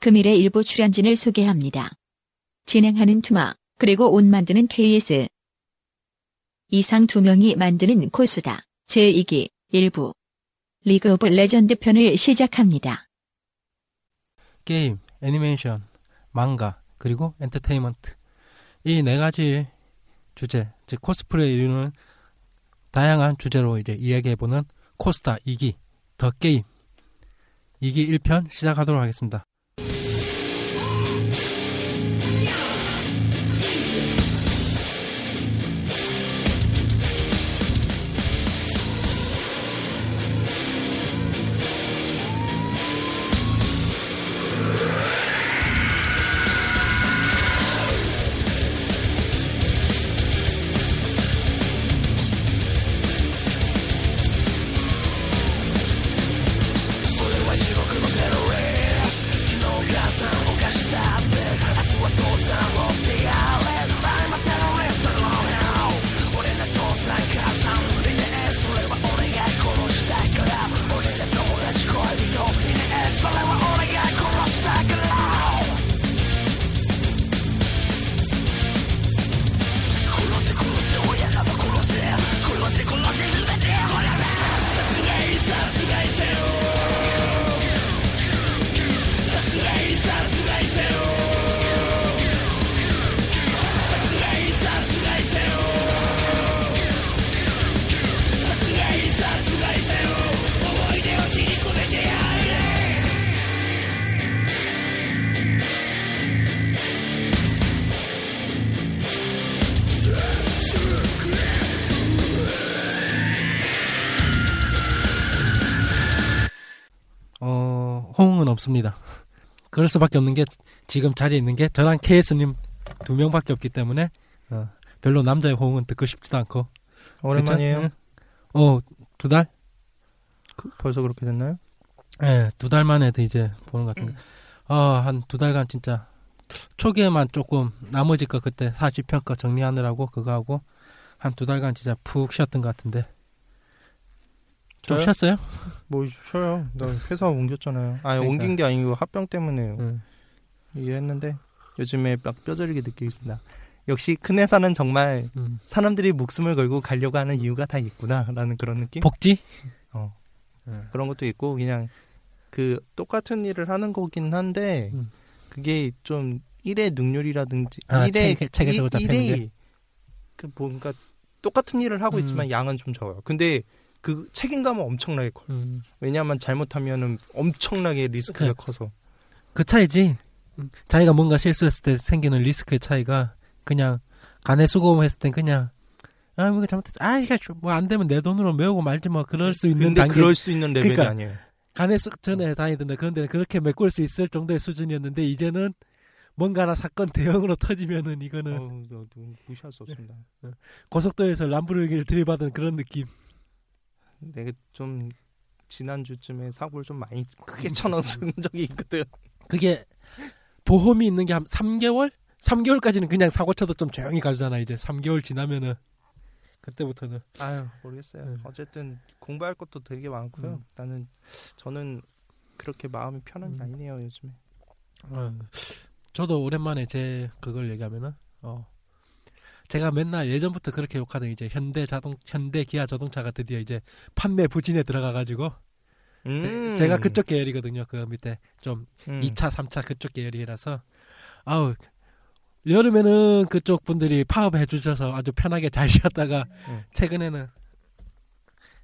금일의 일부 출연진을 소개합니다. 진행하는 투마, 그리고 옷 만드는 KS. 이상 두 명이 만드는 코수다 제2기 일부. 리그 오브 레전드 편을 시작합니다. 게임, 애니메이션, 망가, 그리고 엔터테인먼트. 이 네 가지 주제, 즉 코스프레 이루는 다양한 주제로 이제 이야기해보는 코스타 2기, 더 게임. 2기 1편 시작하도록 하겠습니다. 어, 호응은 없습니다. 그럴 수밖에 없는 게 지금 자리에 있는 게 저랑 KS님 두 명밖에 없기 때문에 어, 별로 남자의 호응은 듣고 싶지도 않고 오랜만이에요. 그쵸? 어, 두 달? 그- 벌써 그렇게 됐나요? 예, 두달 만에 이제 보는 것 같은데. 어, 한 두 달간 진짜 초기에만 조금 나머지 거 그때 40편 거 정리하느라고 그거 하고 한 두 달간 진짜 푹 쉬었던 것 같은데. 좀 저요? 쉬었어요? 뭐 쉬어요. 나 회사 옮겼잖아요. 아니 그러니까. 옮긴 게 아니고 합병 때문에요. 응. 이해했는데 요즘에 막 뼈저리게 느끼고 있습니다. 역시 큰 회사는 정말 음. 사람들이 목숨을 걸고 가려고 하는 이유가 다 있구나라는 그런 느낌. 복지? 어. 예. 그런 것도 있고 그냥 그 똑같은 일을 하는 거긴 한데 음. 그게 좀 일의 능률이라든지 아, 일의 체계- 체계적으로 일- 잡히는 일의 그 뭔가 똑같은 일을 하고 음. 있지만 양은 좀 적어요. 근데 그 책임감은 엄청나게 커요. 음. 왜냐하면 잘못하면은 엄청나게 리스크가 그- 커서. 그 차이지. 음. 자기가 뭔가 실수했을 때 생기는 리스크의 차이가 그냥 간에 수고했을 땐 그냥 아, 뭐 이거 잘못했어. 아, 이게 뭐안 되면 내 돈으로 메우고 말지 뭐 그럴 수 있는 단계. 그럴 수 있는 레벨이 그러니까 아니에요. 간에 수 전에 다니던데 그런 데는 그렇게 메꿀 수 있을 정도의 수준이었는데 이제는 뭔가 하나 사건 대형으로 터지면은 이거는 너 무시할 수 없습니다. 고속도로에서 람보르기니를 들이받은 그런 느낌. 내가 좀 지난주쯤에 사고를 좀 많이 크게 쳐놓은 적이 있거든. 그게 보험이 있는 게 한 3개월? 3개월까지는 그냥 사고 쳐도 좀 조용히 가주잖아. 이제 3개월 지나면은 그때부터는 아유 모르겠어요. 네. 어쨌든 공부할 것도 되게 많고요. 음. 나는 저는 그렇게 마음이 편한 게 음. 아니네요 요즘에. 어, 저도 오랜만에 제 그걸 얘기하면은 어 제가 맨날 예전부터 그렇게 욕하던 이제 현대 자동 현대 기아 자동차가 드디어 이제 판매 부진에 들어가 가지고 음. 제 가 그쪽 계열이거든요. 그 밑에 좀 음. 2차, 3차 그쪽 계열이라서 아우 여름에는 그쪽 분들이 파업해 주셔서 아주 편하게 잘 쉬었다가 음. 최근에는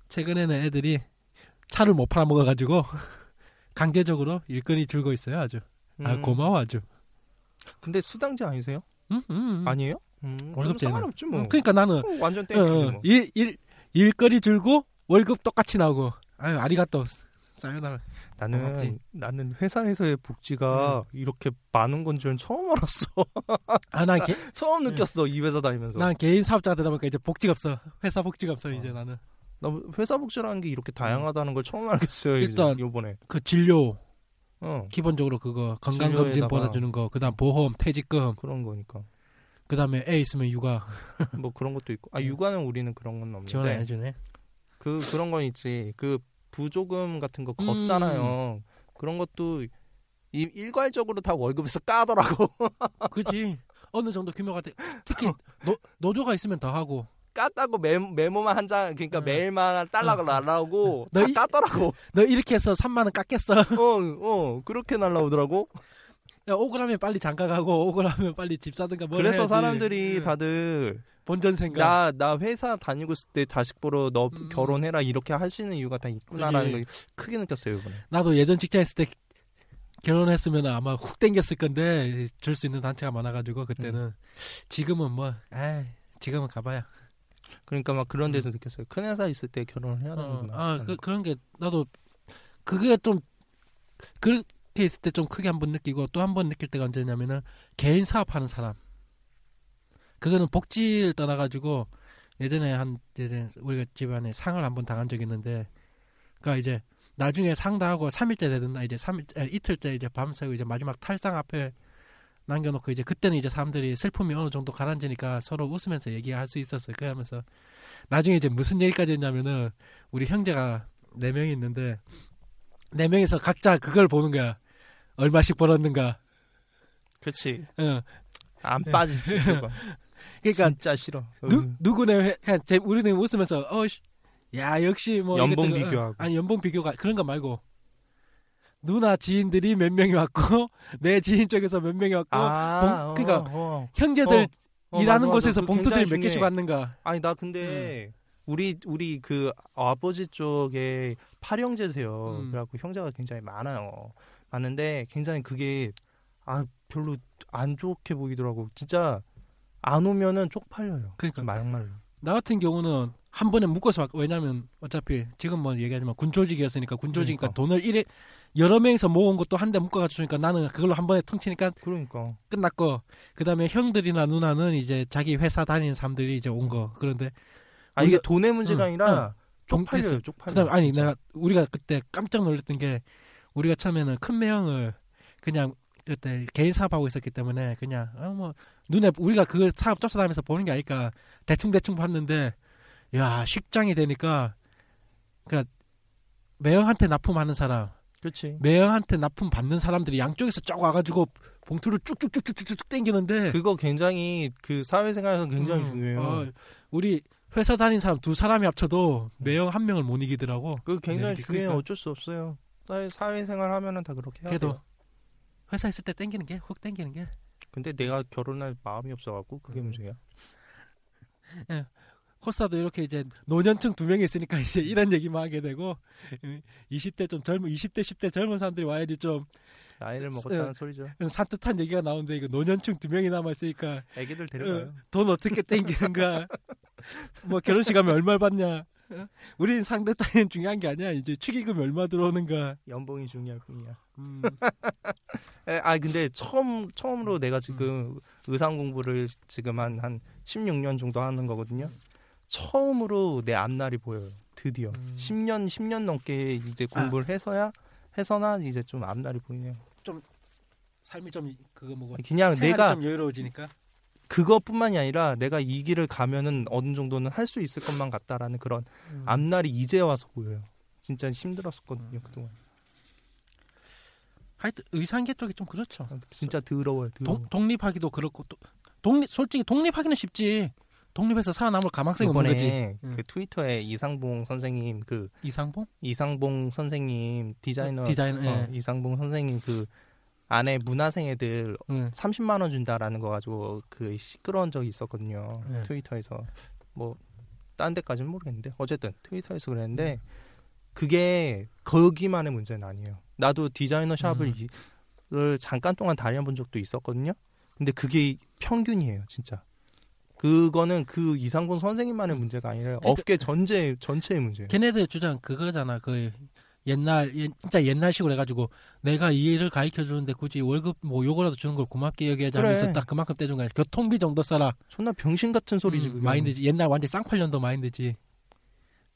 최근에는 애들이 차를 못 팔아 먹어 가지고 강제적으로 일꾼이 줄고 있어요. 아주 아 음. 고마워 아주. 근데 수당제 아니세요? 음, 음, 음. 아니에요? 음, 월급제는. 상관없지 뭐. 음, 그러니까 나는 어, 완전 어, thank you 어, 뭐. 일, 일 일거리 줄고 월급 똑같이 나오고 아유 ありがとう さようなら. 나는 고맙지. 나는 회사에서의 복지가 이렇게 많은 건줄 처음 알았어. 아, 난, 개, 처음 네. 느꼈어 이 회사 다니면서. 난 개인 사업자가 되다 보니까 이제 복지가 없어. 회사 복지가 없어, 이제 어. 나는. 나 회사 복지라는 게 이렇게 다양하다는 걸 처음 알겠어요. 일단- 이제 이번에. 그 진료, 어 기본적으로 그거, 건강검진 진료에다가. 받아주는 거, 그 다음 보험, 퇴직금, 그런 거니까. 그 다음에 애 있으면 육아 뭐 그런 것도 있고. 아 육아는 우리는 그런 건 네. 지원 안 없는데. 해주네. 그 그런 건 있지. 그 부조금 같은 거 음. 걷잖아요. 그런 것도 이 일괄적으로 다 월급에서 까더라고. 그지 어느 정도 규모가 돼. 특히 노, 노조가 있으면 더 하고. 깠다고 메, 메모만 한 장, 그러니까 응. 매일만 달라고 응. 날라오고 너다 이- 깠더라고. 너 이렇게 해서 3만 원 깎겠어. 어, 어, 그렇게 날라오더라고. 야, 억울하면 빨리 장가 가고 억울하면 빨리 집 사든가 뭘 그래서 해야지. 사람들이 응. 다들 본전 생각. 나, 나 회사 다니고 있을 때 자식 보러 너 음. 결혼해라 이렇게 하시는 이유가 다 있구나라는. 걸 크게 느꼈어요, 이번에. 나도 예전 직장 있을 때 결혼했으면 아마 훅 땡겼을 건데 줄 수 있는 단체가 많아 가지고 그때는 음. 지금은 뭐, 아, 지금은 가봐야. 그러니까 막 그런 데서 느꼈어요. 큰 회사 있을 때 결혼을 해야 음. 어, 되는구나. 아, 그, 그런 게 나도 그게 좀 그 렇게 있을 때 좀 크게 한 번 느끼고 또 한 번 느낄 때가 언제냐면은 개인 사업하는 사람. 그거는 복지를 떠나가지고 예전에 한 이제 우리가 집안에 상을 한 번 당한 적이 있는데, 그니까 이제 나중에 상당하고 3일째 되던 날 이제 3일 에, 이틀째 이제 밤새고 이제 마지막 탈상 앞에 남겨놓고 이제 그때는 이제 사람들이 슬픔이 어느 정도 가라앉으니까 서로 웃으면서 얘기할 수 있었어요. 그러면서 나중에 이제 무슨 얘기까지 했냐면은 우리 형제가 네 명이 있는데 네 명에서 각자 그걸 보는 거야. 얼마씩 벌었는가. 그치. 어. 안 네. 빠지지, 그거. 그러니까 진짜 싫어. 누 음. 누구네 회- 그냥 제- 우리는 웃으면서 어, 씨, 야 역시 뭐 연봉 이것저것, 어, 비교하고. 아니 연봉 비교가 그런 거 말고 누나 지인들이 몇 명이 왔고 내 지인 쪽에서 몇 명이 왔고 아, 봉- 그러니까 어, 어. 형제들 어, 어, 일하는 맞아. 곳에서 그거 봉투들이 몇 개씩. 왔는가. 아니 나 근데 우리 우리 그 아버지 쪽에 팔형제세요. 음. 그래갖고 형제가 굉장히 많아요. 많은데 굉장히 그게 아 별로 안 좋게 보이더라고. 진짜 안 오면은 쪽팔려요. 그러니까 말말로. 나 같은 경우는 한 번에 묶어서 왔- 왜냐면 어차피 지금 뭐 얘기하지만 군조직이었으니까 군조직이니까 그러니까. 돈을 이래 여러 명이서 모은 것도 한 대 묶어가지고 주니까 나는 그걸로 한 번에 퉁치니까 그러니까 끝났고 그 다음에 형들이나 누나는 이제 자기 회사 다니는 사람들이 이제 온 거 그런데 아 이게 돈의 문제가 응, 아니라 응. 쪽팔려요. 쪽팔려. 그다음 에 아니 내가 우리가 그때 깜짝 놀랐던 게 우리가 처음에는 큰 매형을 그냥 그때 개인 사업하고 있었기 때문에 그냥 어뭐 눈에 우리가 그 사업 쫓아다니면서 보는 게 아니까 대충 대충 봤는데 야 식장이 되니까 그러니까 매형한테 납품하는 사람 그렇지. 매형한테 납품 받는 사람들이 양쪽에서 쫙 와가지고 봉투를 쭉쭉쭉쭉쭉쭉 땡기는데 그거 굉장히 그 사회생활에서 굉장히 음, 중요해요. 어, 우리 회사 다닌 사람 두 사람이 합쳐도 매형 한 명을 못 이기더라고. 그거 굉장히 네, 중요해 요. 그러니까. 어쩔 수 없어요. 사회, 사회생활 하면은 다 그렇게 해야 그래도 돼요. 회사 있을 때 땡기는 게 훅 땡기는 게 근데 내가 결혼할 마음이 없어갖고 그게 음. 문제야. 코스타도 이렇게 이제 노년층 두 명이 있으니까 이제 이런 얘기만 하게 되고 20대 좀 젊은 20대 10대 젊은 사람들이 와야지 좀 나이를 먹었다는 어. 소리죠. 산뜻한 얘기가 나오는데 이거 노년층 두 명이 남아 있으니까 애기들 데려가요. 돈 어떻게 땡기는가 뭐 결혼식 하면 얼마 받냐 어? 우린 상대 따위는 중요한 게 아니야 이제 축의금이 얼마 들어오는가 연봉이 중요할 뿐이야. 음, 에, 아 근데 처음 처음으로 내가 지금 의상 공부를 지금 한한 16년 정도 하는 거거든요. 처음으로 내 앞날이 보여요. 드디어 음. 10년 10년 넘게 이제 공부를 해서야 해서나 이제 좀 앞날이 보이네요. 삶이 좀 그거 뭐고 그냥 내가 좀 여유로워지니까 그것뿐만이 아니라 내가 이 길을 가면은 어느 정도는 할 수 있을 것만 같다라는 그런 앞날이 이제 와서 보여요. 진짜 힘들었었거든요 그동안. 하여튼 의상계 쪽이 좀 그렇죠 진짜 더러워요. 더러워. 동, 독립하기도 그렇고 또, 독립 솔직히 독립하기는 쉽지 독립해서 살아남을 가망성이 없는 거지. 그 트위터에 이상봉 선생님 그 이상봉 이상봉 선생님 디자이너 어, 디자이너, 어, 예. 이상봉 선생님 그 안에 문화생 애들 응. 30만 원 준다라는 거 가지고 그 시끄러운 적이 있었거든요. 네. 트위터에서 뭐 딴 데까지는 모르겠는데 어쨌든 트위터에서 그랬는데 그게 거기만의 문제는 아니에요. 나도 디자이너 샵을 음. 이- 잠깐 동안 다녀본 적도 있었거든요. 근데 그게 평균이에요, 진짜. 그거는 그 이상곤 선생님만의 문제가 아니라 그러니까- 업계 전체 전체의 문제예요. 걔네들 주장 그거잖아 그 옛날 옛- 진짜 옛날식으로 해가지고 내가 이 일을 가르쳐 주는데 굳이 월급 뭐 요거라도 주는 걸 고맙게 여겨야지 그래. 하면서 딱 그만큼 떼준 거야. 교통비 정도 써라. 존나 병신 같은 소리지. 음. 마인드지. 옛날 완전 쌍팔년도 마인드지.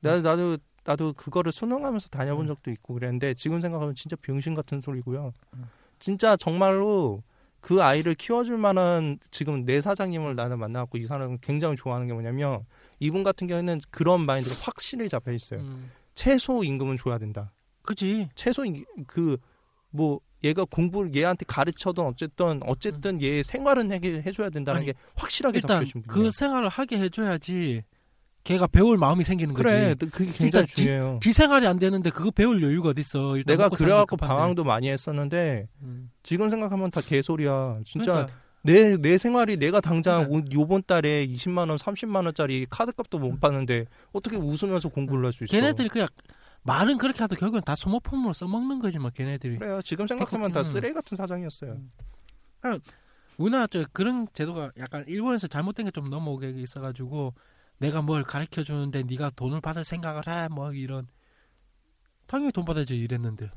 나 나도 나도 그거를 수능하면서 다녀본 음. 적도 있고 그랬는데 지금 생각하면 진짜 병신 같은 소리고요. 음. 진짜 정말로 그 아이를 키워줄 만한 지금 내 사장님을 나는 만나갖고 이 사람을 굉장히 좋아하는 게 뭐냐면 이분 같은 경우에는 그런 마인드가 확실히 잡혀 있어요. 음. 최소 임금은 줘야 된다. 그지. 최소 그뭐 얘가 공부를 얘한테 가르쳐든 어쨌든 어쨌든 얘 생활은 해, 해줘야 된다는 음. 아니, 게 확실하게 일단 그. 생활을 하게 해줘야지 걔가 배울 마음이 생기는 거지. 그래, 그게 진짜 굉장히 지- 중요해요. 지 생활이 안 되는데 그거 배울 여유가 어딨어. 내가 그래갖고. 방황도 많이 했었는데 음. 지금 생각하면 다 개소리야. 진짜 그러니까 내 내 생활이 내가 당장. 오- 요번 달에 20만 원, 30만 원짜리 카드값도 못 받는데 어떻게 웃으면서 공부를 할 수 있어? 걔네들이 그냥 말은 그렇게 하도 결국엔 다 소모품으로 써먹는 거지 뭐 걔네들이. 그래요. 지금 생각하면 다 음. 쓰레기 같은 사장이었어요. 음. 우리나라 저 그런 제도가 약간 일본에서 잘못된 게 좀 넘어오게 있어가지고 내가 뭘 가르쳐 주는데 네가 돈을 받을 생각을 해 뭐 이런 당연히 돈 받아야지 이랬는데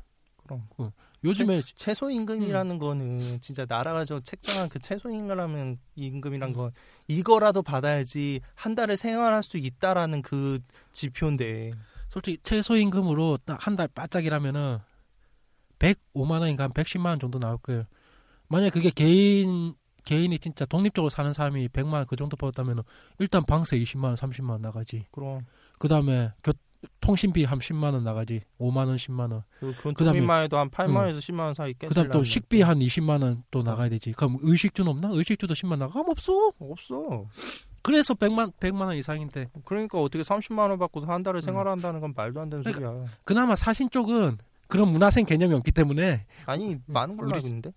그럼. 그 요즘에 최소 임금이라는 거는 진짜 나라가 저 책정한 그 최소 임금이라면 임금이란 음. 건 이거라도 받아야지 한 달을 생활할 수 있다라는 그 지표인데 솔직히 최소임금으로 딱한달 바짝이라면은 105만 원인가 한 110만 원 정도 나올 거예요. 만약 그게 개인 개인이 진짜 독립적으로 사는 사람이 100만 원 그 정도 벌었다면은 일단 방세 20만 원, 30만 원 나가지. 그럼 그다음에 교 통신비 한 10만 원 나가지. 5만 원, 10만 원. 그- 그건 그다음에- 돈만 해도 한 8만 응. 원에서 10만 원 사이 그다음 또 식비 한 20만 원 또 나가야 되지. 그럼 의식주는 없나? 의식주도 10만 원 나가? 없어. 없어. 그래서 100만 100만 원 이상인데 그러니까 어떻게 30만 원 받고서 한 달을 음. 생활한다는 건 말도 안 되는 그러니까 소리야. 그나마 사신 쪽은 그런 문화생 개념이 없기 때문에 아니 많은 걸로 알고 있는데.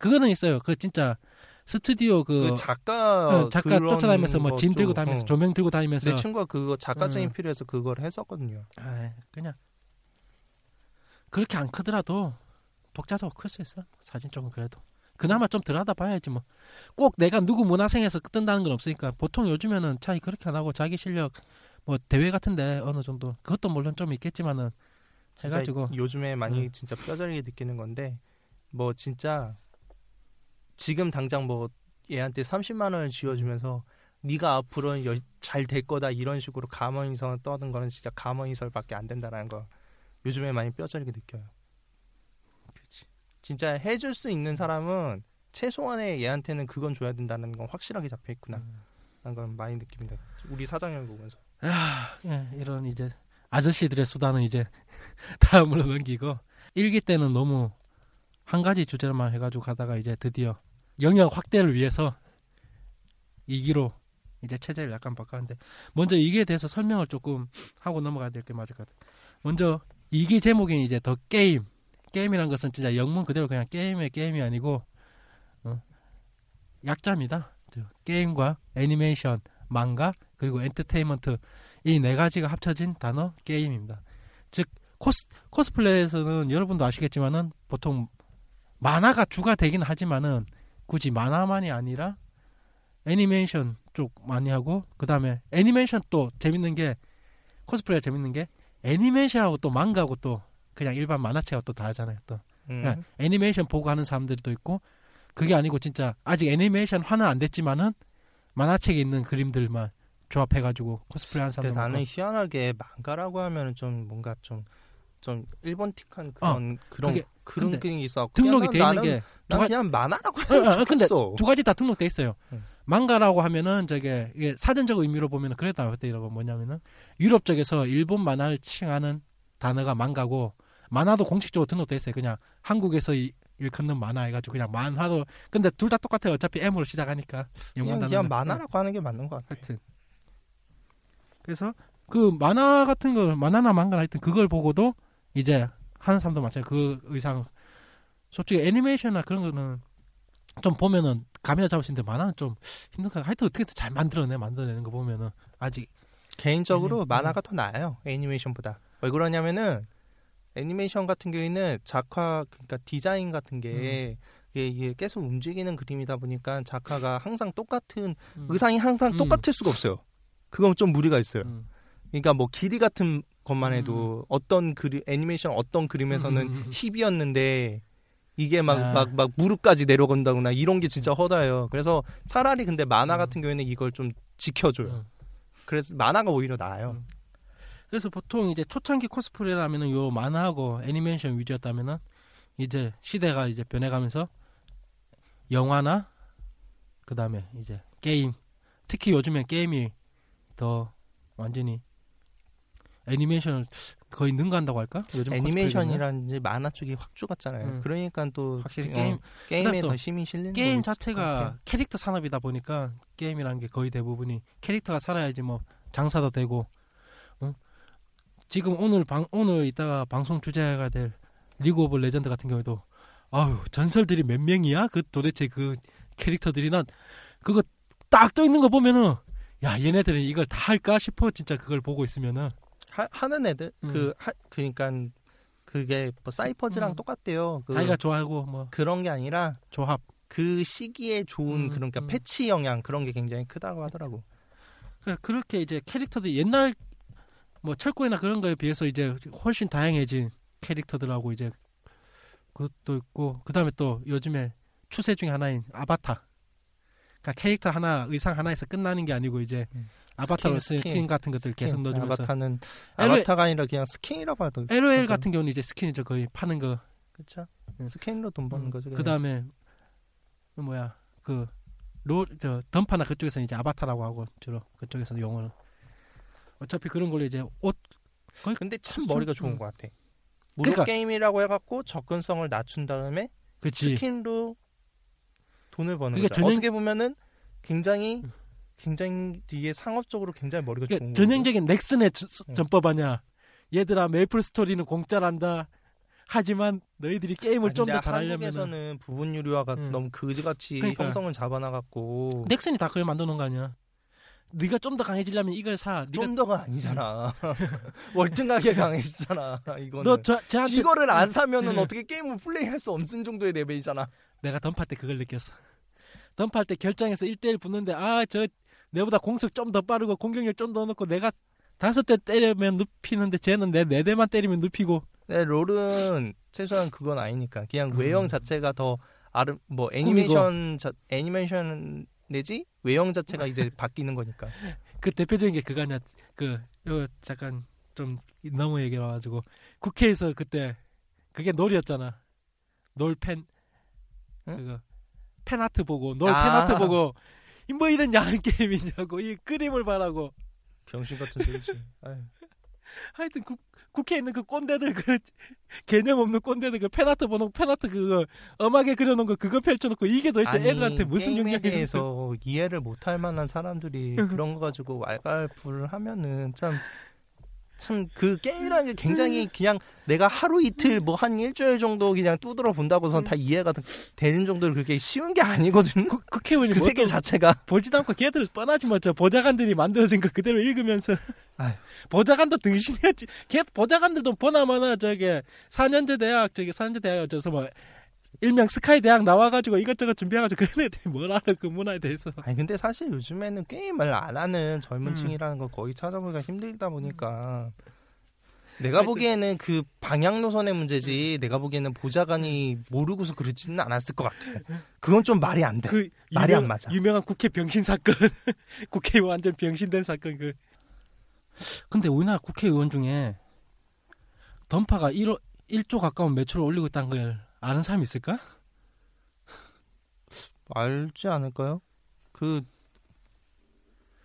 그거는 있어요. 그 진짜 스튜디오 그, 그 작가 어, 작가 쫓아다니면서 뭐거짐 들고 쪽, 다니면서 어. 조명 들고 다니면서 내 친구가 그거 작가증이 응. 필요해서 그걸 했었거든요. 아이, 그냥 그렇게 안 크더라도 독자적으로 클수 있어. 사진 쪽은 그래도 그나마 좀 덜 하다 봐야지 뭐. 꼭 내가 누구 문화생에서 뜬다는 건 없으니까 보통 요즘에는 차이 그렇게 안 하고 자기 실력 뭐 대회 같은데 어느 정도 그것도 물론 좀 있겠지만은 해가지고 요즘에 많이 응. 진짜 뼈저리게 느끼는 건데 뭐 진짜 지금 당장 뭐 얘한테 30만 원을 쥐어주면서 네가 앞으로 잘될 거다 이런 식으로 가만히서 떠든 거는 진짜 가만히설밖에 안 된다라는 거 요즘에 많이 뼈저리게 느껴요. 진짜 해줄 수 있는 사람은 최소한의 얘한테는 그건 줘야 된다는 건 확실하게 잡혀 있구나. 라는 건 많이 느낍니다. 우리 사장님을 보면서. 아, 예, 이런 이제 아저씨들의 수다는 이제 다음으로 넘기고 일기 때는 너무 한 가지 주제만 해가지고 가다가 이제 드디어 영역 확대를 위해서 이기로 이제 체제를 약간 바꿨는데 먼저 이기에 대해서 설명을 조금 하고 넘어가야 될 게 맞을 것 같아요. 먼저 이기 제목인 이제 더 게임 게임이란 것은 진짜 영문 그대로 그냥 게임의 게임이 아니고 어, 약자입니다. 저 게임과 애니메이션, 망가 그리고 엔터테인먼트 이 네 가지가 합쳐진 단어 게임입니다. 즉 코스 코스플레이에서는 여러분도 아시겠지만은 보통 만화가 주가 되긴 하지만은 굳이 만화만이 아니라 애니메이션 쪽 많이 하고 그 다음에 애니메이션 또 재밌는 게 코스플레이가 재밌는 게 애니메이션하고 또 망가하고 또 그냥 일반 만화책하고 또 다르잖아요. 또 음. 그러니까 애니메이션 보고 하는 사람들도 있고 그게 아니고 진짜 아직 애니메이션 화는 안 됐지만은 만화책에 있는 그림들만 조합해가지고 코스프레 하는 사람들 나는 희한하게 망가라고 하면은 좀 뭔가 좀좀 일본틱한 그런 그런 어, 그게- 그런 게 있어. 등록이 돼 있는 게난 누가- 그냥 만화라고 어, 어, 근데 좋겠어. 두 가지 다 등록돼 있어요. 응. 망가라고 하면은 저게 이게 사전적 의미로 보면은 그랬다 그때라고 뭐냐면은 유럽 쪽에서 일본 만화를 칭하는 단어가 망가고 만화도 공식적으로 등록돼 있어요. 그냥 한국에서 이, 일컫는 만화 해가지고 그냥 만화도 근데 둘 다 똑같아요. 어차피 M으로 시작하니까 영문 단어는. 그냥 만화라고 하는 게 맞는 것 같아. 하여튼 그래서 그 만화 같은 거 만화나 망가 하여튼 그걸 보고도 이제 하는 사람도 많잖아요. 그 의상 솔직히 애니메이션이나 그런 거는 좀 보면은 감이나 잡을 수 있는데 만화는 좀 힘들까. 하여튼 어떻게 잘 만들어내 만들어내는 거 보면은 아직 개인적으로 애니- 만화가 더 나아요. 애니메이션보다. 왜 그러냐면은 애니메이션 같은 경우에는 작화 그러니까 디자인 같은 게 음. 이게, 계속 움직이는 그림이다 보니까 작화가 항상 똑같은 음, 의상이 항상 음. 똑같을 수가 없어요. 그건 좀 무리가 있어요. 음, 그러니까 뭐 길이 같은 것만 해도 어떤 그림 애니메이션 어떤 그림에서는 음, 음, 음. 힙이었는데 이게 막 아. 막 막 무릎까지 내려간다거나 이런 게 진짜 허다요. 그래서 차라리 근데 만화 음. 같은 경우에는 이걸 좀 지켜줘요. 음. 그래서 만화가 오히려 나아요. 음. 그래서 보통 이제 초창기 코스프레라면은 요 만화하고 애니메이션 위주였다면은 이제 시대가 이제 변해가면서 영화나 그 다음에 이제 게임 특히 요즘엔 게임이 더 완전히 애니메이션을 거의 능가한다고 할까? 요즘? 애니메이션이라든지 만화 쪽이 확 죽었잖아요. 음. 그러니까 또 확실히 어, 게임 게임에 그다음 또더 힘이 실리는 게임 자체가. 캐릭터 산업이다 보니까 게임이라는 게 거의 대부분이 캐릭터가 살아야지 뭐 장사도 되고 어? 지금 오늘 방 오늘 이따가 방송 주제가 될 리그 오브 레전드 같은 경우에도 아유 전설들이 몇 명이야 그 도대체 그 캐릭터들이 난 그거 딱 떠 있는 거 보면은 야 얘네들은 이걸 다 할까 싶어 진짜 그걸 보고 있으면은 하, 하는 애들 음. 그 하, 그러니까 그게 뭐 사이퍼즈랑 음. 똑같대요. 그, 자기가 좋아하고 뭐 그런 게 아니라 조합 그 시기에 좋은 음, 그런 그러니까 음. 패치 영향 그런 게 굉장히 크다고 하더라고. 그- 그렇게 이제 캐릭터들이 옛날 뭐 철거나 그런 거에 비해서 이제 훨씬 다양해진 캐릭터들하고 이제 그것도 있고 그다음에 또 요즘에 추세 중에 하나인 아바타. 그러니까 캐릭터 하나 의상 하나에서 끝나는 게 아니고 이제 음. 아바타로 스킨, 스킨, 스킨. 같은 것들 을 계속 스킨. 넣어주면서 아바타는 아바타가 아니라 그냥 스킨이라고 하더라고. LOL 같은 경우는 이제 스킨이죠 거의 파는 거. 그렇죠. 음. 스킨으로 돈 버는 거죠. 그 다음에 그 뭐야 그 롤 저 던파나 그쪽에서는 이제 아바타라고 하고 주로 그쪽에서는 용어는 어차피 그런 걸로 이제 옷 근데 참 좀- 머리가 좋은 음. 것 같아. 무료 그러니까- 게임이라고 해갖고 접근성을 낮춘 다음에 그치 스킨로 돈을 버는 그게 거죠. 전형- 어떻게 보면은 굉장히 음. 굉장히 이게 상업적으로 굉장히 머리가 그러니까 좋은. 전형적인 넥슨의 저- 응. 전법 아니야. 얘들아 메이플 스토리는 공짜란다. 하지만 너희들이 게임을 좀 더 잘하려면 한국에서는 부분 유료화가 응. 너무 그지같이 그러니까. 형성을 잡아놔갖고 넥슨이 다 그걸 만드는 거 아니야. 네가 좀 더 강해지려면 이걸 사. 좀 더가 아니잖아. 월등하게 강해지잖아. 이거는. 너 저, 저한테 이거를 안 사면은 응. 어떻게 게임을 플레이할 수 없는 정도의 레벨이잖아. 내가 던파할 때 그걸 느꼈어. 던파할 때 결장에서 1대1 붙는데 아 저 내보다 공속 좀 더 빠르고 공격력 좀 더 넣고 내가 다섯 대 때리면 눕히는데 쟤는 내 네 대만 때리면 눕히고 네, 롤은 최소한 그건 아니니까 그냥 음. 외형 자체가 더 아름 뭐 애니메이션 자, 애니메이션 내지 외형 자체가 이제 바뀌는 거니까. 그 대표적인 게 그거 아니야. 그, 요, 잠깐, 좀, 너무 얘기 와가지고. 국회에서 그때, 그게 놀이였잖아. 놀 팬, 응? 그거, 팬아트 보고, 놀 아. 팬아트 보고, 이뭐 이런 야한 게임이냐고, 이 그림을 봐라고. 병신 같은 소리지. 하여튼, 국, 국회에 있는 그 꼰대들, 그, 개념 없는 꼰대들, 그 팬아트 보는 팬아트 그거, 엄하게 그려놓은 거, 그거 펼쳐놓고, 이게 도대체 아니, 애들한테 무슨 영향이 대해서 이해를 못할 만한 사람들이 그런 거 가지고 왈가왈부를 하면은 참. 참 그 게임이라는 게 굉장히 그냥 내가 하루 이틀 뭐 한 일주일 정도 그냥 두드러 본다고선 다 이해가 되는 정도로 그렇게 쉬운 게 아니거든. 국, 국회의원이 그뭐 세계 또 자체가. 보지도 않고 걔들 뻔하지 뭐저 보좌관들이 만들어진 거 그대로 읽으면서. 보좌관도 등신이었지. 걔 보좌관들도 보나마나 저게 4년제 대학 저기 4년제 대학 어쩌서 뭐 일명 스카이 대학 나와가지고 이것저것 준비해가지고 그런 애들이 뭘 알아 그 문화에 대해서 아니 근데 사실 요즘에는 게임을 안 하는 젊은 음. 층이라는 걸 거의 찾아보기가 힘들다 보니까 내가 하여튼- 보기에는 그 방향 노선의 문제지 음. 내가 보기에는 보좌관이 모르고서 그러지는 않았을 것 같아. 그건 좀 말이 안 돼. 그 말이 유명, 안 맞아. 유명한 국회 병신 사건 국회의원 완전 병신된 사건 그 근데 우리나라 국회의원 중에 던파가 1호, 1조 가까운 매출을 올리고 있다는 걸 아는 사람이 있을까? 알지 않을까요? 그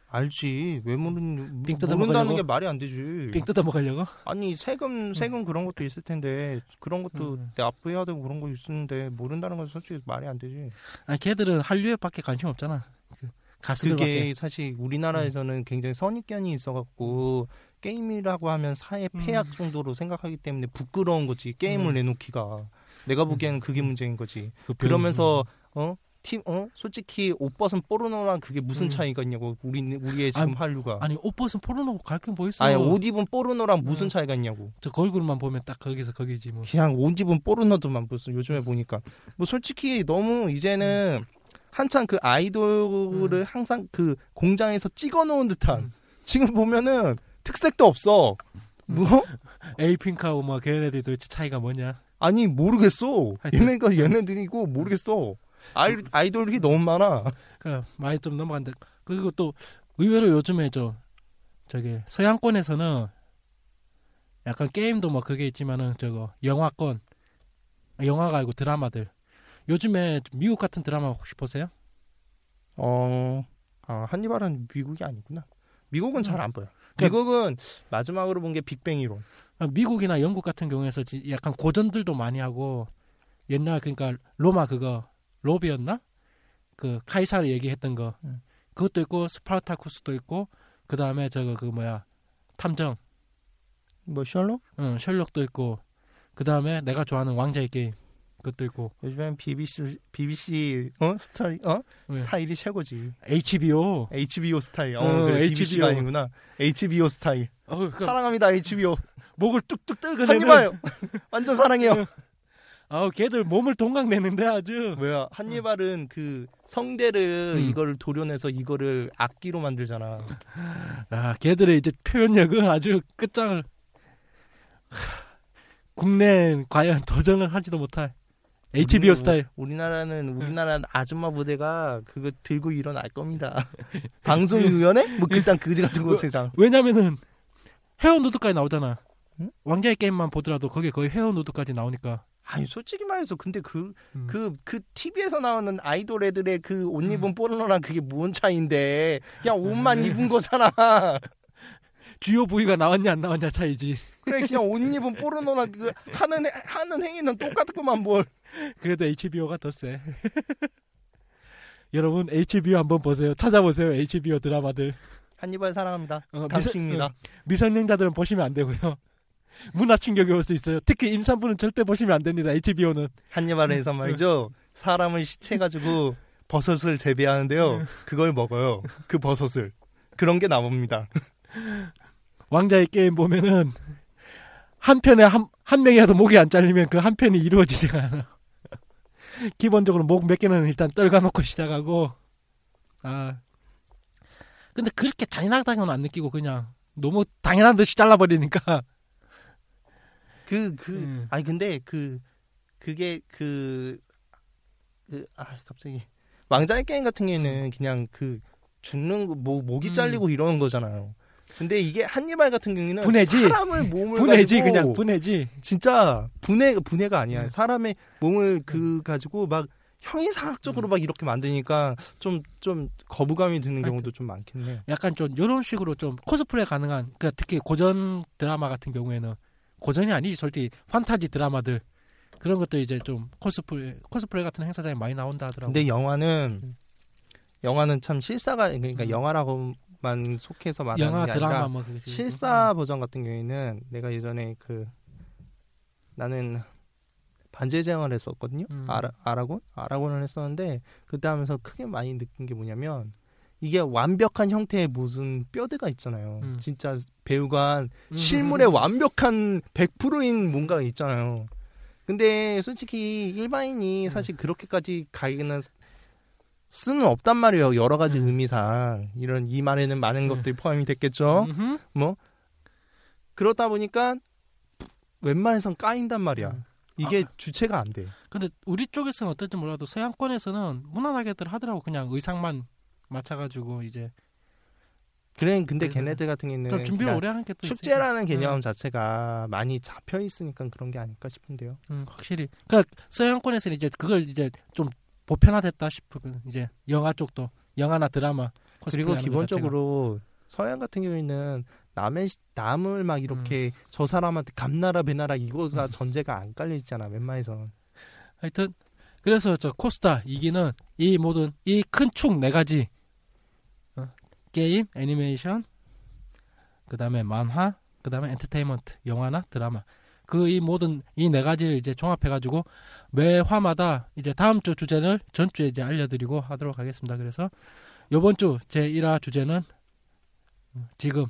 알지 왜 모르는 모른다는? 게 말이 안 되지. 삥 뜯어 먹으려고? 아니 세금 세금 그런 것도 있을 텐데 그런 것도 음. 납부해야 되고 그런 거 있는데 모른다는 건 솔직히 말이 안 되지. 아니 걔들은 한류에밖에 관심 없잖아. 그 가수들밖에. 그게 사실 우리나라에서는 굉장히 선입견이 있어갖고 게임이라고 하면 사회 폐악 정도로 생각하기 때문에 부끄러운 거지 게임을 음. 내놓기가 내가 보기에는 그게 음. 문제인 거지 그 병- 그러면서 어? 팀, 어? 솔직히 옷 벗은 포르노랑 그게 무슨 음. 차이가 있냐고 우리 우리의 지금 아니, 한류가 아니 옷 벗은 포르노 뭐 있어? 아니 옷 입은 포르노랑 무슨 음. 차이가 있냐고 저 얼굴만 보면 딱 거기서 거기지 뭐. 그냥 옷 입은 포르노들만 봤어 요즘에 보니까 뭐 솔직히 너무 이제는 한창 그 아이돌을 음. 항상 그 공장에서 찍어 놓은 듯한 음. 지금 보면은 특색도 없어 뭐? 에이핑크하고 뭐 걔네들이 도대체 차이가 뭐냐? 아니 모르겠어. 얘네가 얘네들이고 모르겠어. 아이 아이돌이 너무 많아. 그 많이 좀 넘어간다. 그리고 또 의외로 요즘에 저 저기 서양권에서는 약간 게임도 뭐 그게 있지만은 저거 영화권 영화가 아니고 드라마들 요즘에 미국 같은 드라마 혹시 보세요? 어, 아, 한니발은 미국이 아니구나. 미국은 잘 안 보여. 그러니까- 미국은 마지막으로 본 게 빅뱅 이론. 아, 미국이나 영국 같은 경우에서 지- 약간 고전들도 많이 하고 옛날 그러니까 로마 그거 로비였나? 그 카이사르 얘기했던 거 음. 그것도 있고 스파르타쿠스도 있고 그 다음에 저거 그 뭐야 탐정 뭐 셜록? 응, 셜록도 있고 그 다음에 내가 좋아하는 왕자의 게임 그것도 있고 요즘엔 BBC BBC 어 스타일 어 왜? 스타일이 최고지. HBO HBO 스타일. 어, 어, 그래, HBO. BBC가 아니구나. HBO 스타일. 어, 그 사랑합니다 HBO. 목을 뚝뚝 떨거내는 한니발 완전 사랑해요. 아 걔들 몸을 동강내는데 아주 뭐야 한니발은 그 성대를 음. 이거를 도려내서 이거를 악기로 만들잖아. 아 걔들의 이제 표현력은 아주 끝장을 하, 국내 과연 도전을 하지도 못할 HBO 우리- 스타일 우리나라는 우리나라 아줌마 부대가 그거 들고 일어날 겁니다. 방송위원회? 뭐 그딴 그지 같은 거 세상. 왜냐면은 헤어 누드까지 나오잖아 응? 왕자의 게임만 보더라도 거기에 거의 헤어 누드까지 나오니까 아니 솔직히 말해서 근데 그 음. 그 그 TV에서 나오는 아이돌 애들의 그 옷 입은 포르노랑 그게 뭔 차이인데 그냥 옷만 입은 거잖아. 주요 부위가 나왔냐 안 나왔냐 차이지 그래 그냥 옷 입은 포르노랑 그 하는 해- 하는 행위는 똑같구만 뭘. 그래도 HBO가 더 세. 여러분 HBO 한번 보세요. 찾아보세요. HBO 드라마들. 한니발 사랑합니다. 어, 강식입니다. 미성, 미성년자들은 보시면 안 되고요. 문화 충격이 올 수 있어요. 특히 임산부는 절대 보시면 안 됩니다. HBO는. 한니발에서 말이죠. 사람을 시체 가지고 버섯을 재배하는데요. 그걸 먹어요. 그 버섯을. 그런 게 나옵니다. 왕자의 게임 보면은 한 편에 한, 한 명이라도 목이 안 잘리면 그 한 편이 이루어지지가 않아. 기본적으로 목 몇 개는 일단 떨가놓고 시작하고 아 근데 그렇게 잔인하다고는 안 느끼고 그냥 너무 당연한 듯이 잘라버리니까 그, 그, 음. 아니, 근데 그, 그게 그, 그, 아, 갑자기. 왕자의 게임 같은 경우에는 그냥 그, 죽는, 거, 뭐, 목이 음. 잘리고 이러는 거잖아요. 근데 이게 한니발 같은 경우에는 분해지. 사람을 몸을 분해지 그냥 분해지 진짜 분해 분해가 아니야. 음. 사람의 몸을 그 가지고 막 형이상학적으로 막 이렇게 만드니까 좀좀 거부감이 드는 경우도 좀 많긴 해. 약간 좀 이런 식으로 좀 코스프레 가능한 그러니까 특히 고전 드라마 같은 경우에는 고전이 아니지 솔직히 판타지 드라마들 그런 것도 이제 좀 코스프레 코스프레 같은 행사장에 많이 나온다 하더라고. 근데 영화는 음. 영화는 참 실사가 그러니까 음. 영화라고만 속해서 말하는 영화 게 드라마 아니라 뭐 실사 버전 같은 경우에는 내가 예전에 그 나는 반지의 제왕을 했었거든요. 음. 아라, 아라곤? 아라곤을 했었는데 그때 하면서 크게 많이 느낀 게 뭐냐면 이게 완벽한 형태의 무슨 뼈대가 있잖아요. 음. 진짜 배우가 한 음. 실물의 완벽한 100%인 뭔가가 있잖아요. 근데 솔직히 음. 일반인이 사실 그렇게까지 가기는 수는 없단 말이에요. 여러 가지 음. 의미상 이런 이 말에는 많은 음. 것들이 포함이 됐겠죠. 뭐 그러다 보니까 웬만해선 까인단 말이야. 음. 이게 주체가 안 돼. 근데 우리 쪽에서는 어떨지 몰라도 서양권에서는 무난하게들 하더라고 그냥 의상만 맞춰가지고 이제 그래 근데 걔네들 같은 경우는 그냥 오래 하는 게 또 축제라는 개념 자체가 많이 잡혀 있으니까 그런 게 아닐까 싶은데요. 음, 확실히. 그러니까 서양권에서는 이제 그걸 이제 좀 보편화됐다 싶은 이제 영화 쪽도 영화나 드라마 그리고 기본적으로 서양 같은 경우에는 남의 시- 남을 막 이렇게 저 사람한테 감나라 배나라 이거가 전제가 안 깔려 있잖아. 자체가. 하여튼 그래서 저 코스타 이기는 이 모든 이 큰 축 네 가지 어, 게임, 애니메이션, 그 다음에 만화, 그 다음에 엔터테인먼트, 영화나 드라마 그 이 모든 이 네 가지를 이제 종합해가지고 매 화마다 이제 다음 주 주제를 전주에 이제 알려드리고 하도록 하겠습니다. 그래서 요번 주 제 1화 주제는 어, 지금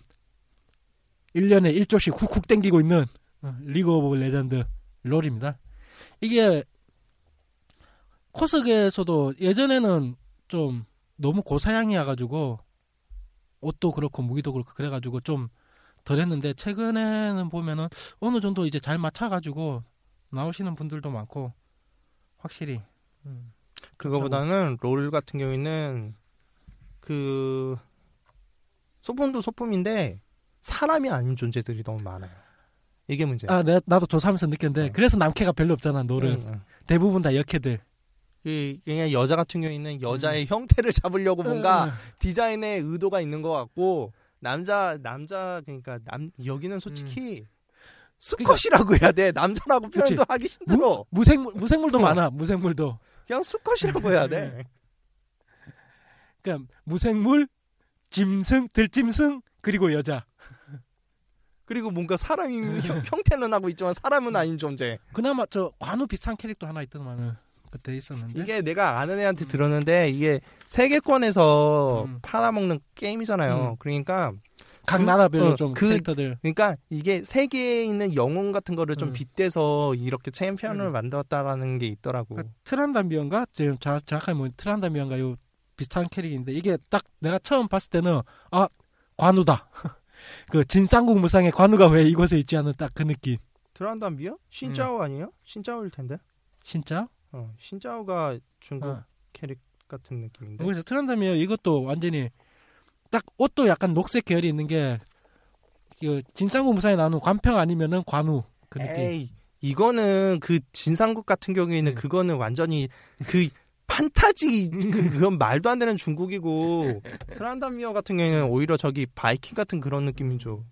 1년에 1조씩 훅훅 땡기고 있는 어, 리그 오브 레전드 롤입니다. 이게 코스계에서도 예전에는 좀 너무 고사양이어가지고 옷도 그렇고 무기도 그렇고 그래가지고 좀 덜 했는데 최근에는 보면은 어느 정도 이제 잘 맞춰가지고 나오시는 분들도 많고 확실히 음, 그거보다는 롤 같은 경우에는 그 소품도 소품인데 사람이 아닌 존재들이 너무 많아요. 이게 문제야. 아 내가 나도 조사하면서 느꼈는데 어. 그래서 남캐가 별로 없잖아 노는 응, 응. 대부분 다 여캐들 그 그냥 여자 같은 경우에는 여자의 형태를 잡으려고 뭔가 응, 디자인에 의도가 있는 것 같고 남자 남자 그러니까 남 여기는 솔직히 수컷이라고 해야 돼. 남자라고 표현도 그치. 하기 힘들어. 무 생물 무생물도 어. 많아 무생물도. 그냥 수컷이라고 해야 돼. 그러니까 무생물 짐승 들짐승 그리고 여자. 그리고 뭔가 사람이 형, 형태는 하고 있지만 사람은 아닌 존재. 그나마 저 관우 비슷한 캐릭터 하나 있더만은 그때 있었는데 이게 내가 아는 애한테 들었는데 이게 세계권에서 음. 팔아먹는 게임이잖아요 음. 그러니까 각 그- 나라별로 어, 좀 그- 캐릭터들 그러니까 이게 세계에 있는 영웅 같은 거를 좀 음. 빗대서 이렇게 챔피언을 음. 만들었다라는 게 있더라고. 그 트란다미언가 지금 자- 정확하게 뭐 트란다미언가 요 비슷한 캐릭인데 이게 딱 내가 처음 봤을 때는 아 관우다 그 진쌍국 무쌍의 관우가 왜 이곳에 있지 않은 딱 그 느낌 드란담비요? 신짜오 아니에요? 신짜오일 텐데. 진짜 어, 신짜오가 중국 어. 캐릭 같은 느낌인데. 그래서 트란다미언 이것도 완전히 딱 옷도 약간 녹색 계열이 있는 게 그 진쌍국 무쌍에 나오는 관평 아니면은 관우 그 느낌 에이, 이거는 그 진상국 같은 경우에는 음. 그거는 완전히 그 판타지 그, 그건 말도 안 되는 중국이고 트란다미어 같은 경우에는 오히려 저기 바이킹 같은 그런 느낌이죠.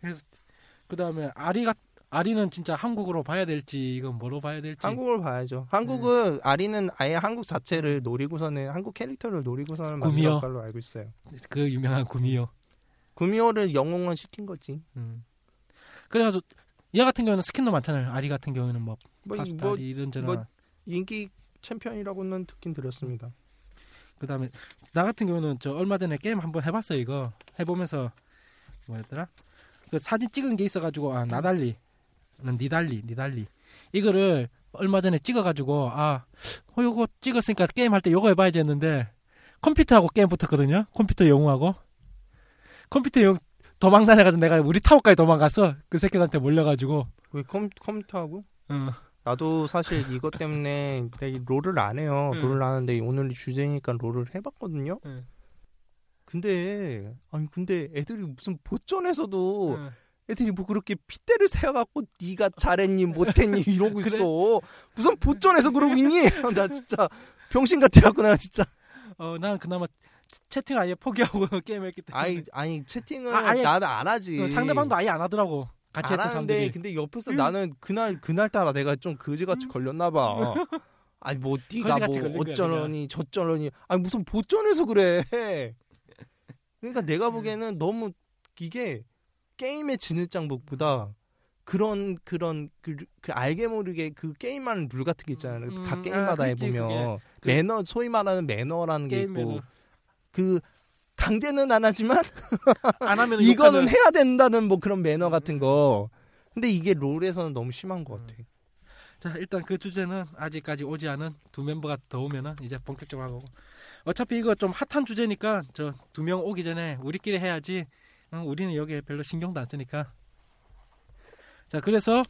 그래서 그 다음에 아리가 아리는 진짜 한국으로 봐야 될지 이건 뭐로 봐야 될지 한국을 봐야죠. 한국은 아리는 아예 한국 자체를 노리고서는 한국 캐릭터를 노리고서는. 만든 걸로 알고 있어요. 그 유명한 구미호 구미호를 영웅화 시킨 거지. 음. 그래가지고 얘 같은 경우는 스킨도 많잖아요. 아리 같은 경우에는 뭐 뭐, 뭐 이런저런. 뭐- 인기 챔피언이라고는 듣긴 들었습니다. 그다음에 나 같은 경우는 저 얼마 전에 게임 한번 해봤어요. 이거 해보면서 뭐였더라? 그 사진 찍은 게 있어가지고 아 나달리, 난 니달리, 니달리 이거를 얼마 전에 찍어가지고 아 어, 요거 찍었으니까 게임 할 때 요거 해봐야지 했는데 컴퓨터하고 게임 붙었거든요. 컴퓨터 영웅하고 컴퓨터 영웅 도망 다녀가지고 내가 우리 타워까지 도망갔어. 그 새끼들한테 몰려가지고 왜 컴, 컴퓨터하고? 어. 나도 사실 이것 때문에 내가 롤을 안 해요. 응. 롤을 안 하는데 오늘 주제니까 롤을 해봤거든요. 응. 근데 아니 근데 애들이 무슨 보전에서도 어. 애들이 뭐 그렇게 핏대를 세워갖고 네가 잘했니 못했니 이러고 그래? 있어. 무슨 보전에서 그러고 있니? 나 진짜 병신 같아갖고 나 진짜. 어, 난 그나마 채팅 아예 포기하고 게임했기 때문에 아니 아니 채팅은 아, 아예- 나도 안 하지. 어, 상대방도 아예 안 하더라고. 같이 안 했던 하는데 사람들이. 근데 옆에서 응. 나는 그날 그날 따라 내가 좀 거지같이 걸렸나 봐. 아니 뭐 네가 뭐 어쩌려니 저쩌려니 아니 무슨 보전에서 그래. 그러니까 내가 보기에는 너무 이게 게임의 진흙장복보다 그런 그런 그, 그 알게 모르게 그 게임하는 룰 같은 게 있잖아요. 음, 각 아, 게임마다 해보면 그게. 그- 매너 소위 말하는 매너라는 게 있고 매너. 그 강제는 안 하지만 안 하면 이거는 욕하는- 해야 된다는 뭐 그런 매너 같은 거. 근데 이게 롤에서는 너무 심한 것 같아. 자 일단 그 주제는 아직까지 오지 않은 두 멤버가 더 오면은 이제 본격적으로 하고 어차피 이거 좀 핫한 주제니까 저 두 명 오기 전에 우리끼리 해야지 응, 우리는 여기에 별로 신경도 안 쓰니까 자 그래서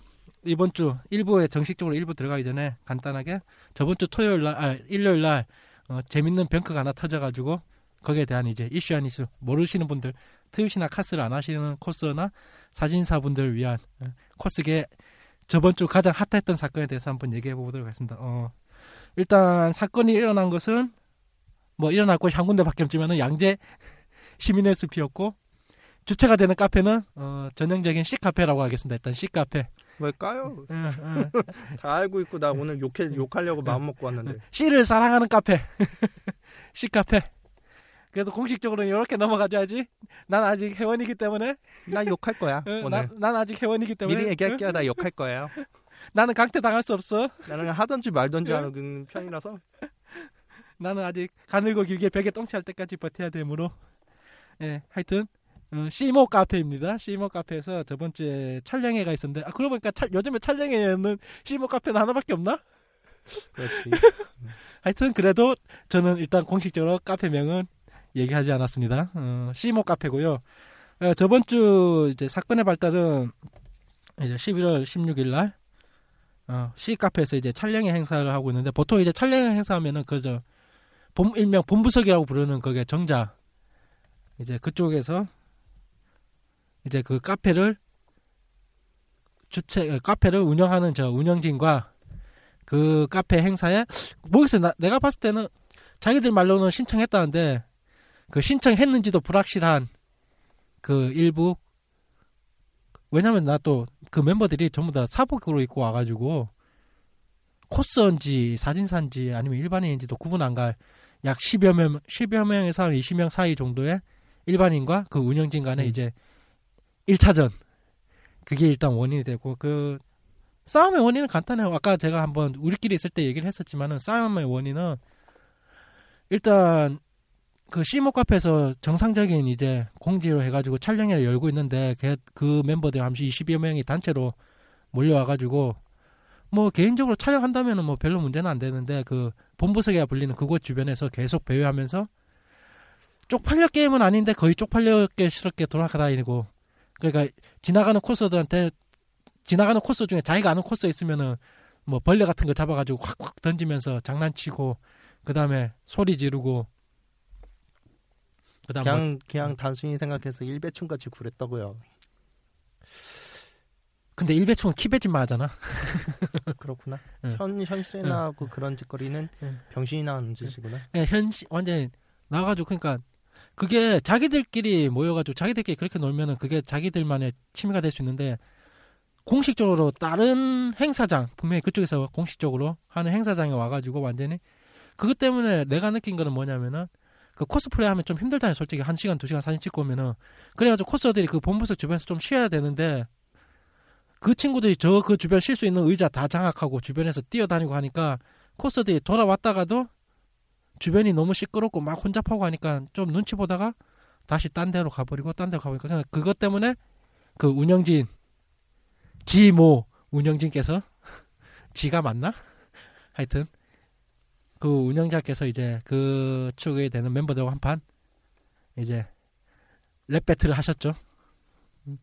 이번 주 1부에 정식적으로 1부 들어가기 전에 간단하게 저번 주 토요일 날, 아, 일요일 날 어, 재밌는 병크가 하나 터져가지고 거기에 대한 이제 이슈 안 이슈 모르시는 분들 트윗이나 카스를 안 하시는 코스나 사진사 분들을 위한 어, 코스계 저번 주 가장 핫했던 사건에 대해서 한번 얘기해 보도록 하겠습니다. 어, 일단 사건이 일어난 것은 뭐 곳이 한 군데밖에 없지만은 양재 시민의 숲이었고 주체가 되는 카페는 어, 전형적인 C 카페라고 하겠습니다. 일단 C 카페. 왜 까요? 응, 응. 다 알고 있고 나 오늘 욕해 욕하려고 마음 먹고 왔는데. C를 사랑하는 카페. C 카페. 그래도 공식적으로 이렇게 넘어가줘야지. 난 아직 회원이기 때문에. 나 욕할 거야 응, 오늘. 난, 난 아직 회원이기 때문에. 미리 응? 얘기할게요. 나 욕할 거예요. 나는 강퇴 당할 수 없어. 나는 하던지 말던지 하는 편이라서. 나는 아직 가늘고 길게 벽에 똥치할 때까지 버텨야 되므로 예 하여튼 어, 시모 카페입니다. 시모 카페에서 저번 주에 촬영회가 있었는데 아 그러고 보니까 차- 요즘에 촬영회는 시모 카페는 하나밖에 없나? 그렇지. 하여튼 그래도 저는 일단 공식적으로 카페명은 얘기하지 않았습니다. 어, 시모 카페고요. 어, 저번 주 이제 사건의 발달은 이제 11월 16일 날 어, C 카페에서 이제 촬영회 행사를 하고 있는데 보통 이제 촬영회 행사하면은 그저 본 일명 본부석이라고 부르는 그게 정자 이제 그쪽에서 이제 그 카페를 어, 카페를 운영하는 저 운영진과 그 카페 행사에 모르겠어요. 나, 내가 봤을 때는 자기들 말로는 신청했다는데 그 신청했는지도 불확실한 그 일부 왜냐면 나 또 그 멤버들이 전부 다 사복으로 입고 와가지고 코스인지 사진사인지 아니면 일반인인지도 구분 안 갈 약 10여 명, 10여 명에서 한 20명 사이 정도의 일반인과 그 운영진 간에 음. 이제 1차전. 그게 일단 원인이 되고, 그, 싸움의 원인은 간단해요. 아까 제가 한번 우리끼리 있을 때 얘기를 했었지만은 싸움의 원인은 일단 그 시모 카페에서 정상적인 이제 공지로 해가지고 촬영회를 열고 있는데 그, 그 멤버들 함시 20여 명이 단체로 몰려와가지고 뭐 개인적으로 촬영한다면은 뭐 별로 문제는 안 되는데 그 본부석이라 불리는 그곳 주변에서 계속 배회하면서 쪽팔려 게임은 아닌데 거의 쪽팔려 게 스럽게 돌아다니고 그러니까 지나가는 코스들한테 지나가는 코스 중에 자기가 아는 코스 있으면은 뭐 벌레 같은 거 잡아가지고 확확 던지면서 장난치고 그 다음에 소리 지르고 그다음 뭐 그냥 그냥 단순히 생각해서 일배충 같이 굴했다고요. 근데 일배충은 키배진만 하잖아. 그렇구나. 응. 현 현실에 응. 나고 그런 짓거리는 응. 병신이 나는 짓이구나. 예, 현시 완전 나가지고 그러니까 그게 자기들끼리 모여가지고 자기들끼리 그렇게 놀면은 그게 자기들만의 취미가 될 수 있는데 공식적으로 다른 행사장 분명히 그쪽에서 공식적으로 하는 행사장에 와가지고 완전히 그것 때문에 내가 느낀 거는 뭐냐면은 그 코스프레 하면 좀 힘들잖아요 솔직히 한 시간 두 시간 사진 찍고 오면은 그래가지고 코스들이 그 본부석 주변에서 좀 쉬어야 되는데 그 친구들이 저 그 주변 쉴 수 있는 의자 다 장악하고 주변에서 뛰어다니고 하니까 코스들이 돌아왔다가도 주변이 너무 시끄럽고 막 혼잡하고 하니까 좀 눈치 보다가 다시 딴 데로 가버리고 딴 데로 가버리니까 그냥 그것 때문에 그 운영진 지모 운영진께서 지가 맞나? 하여튼 그 운영자께서 이제 그 축에 되는 멤버들과 한판 이제 랩 배틀을 하셨죠. 음.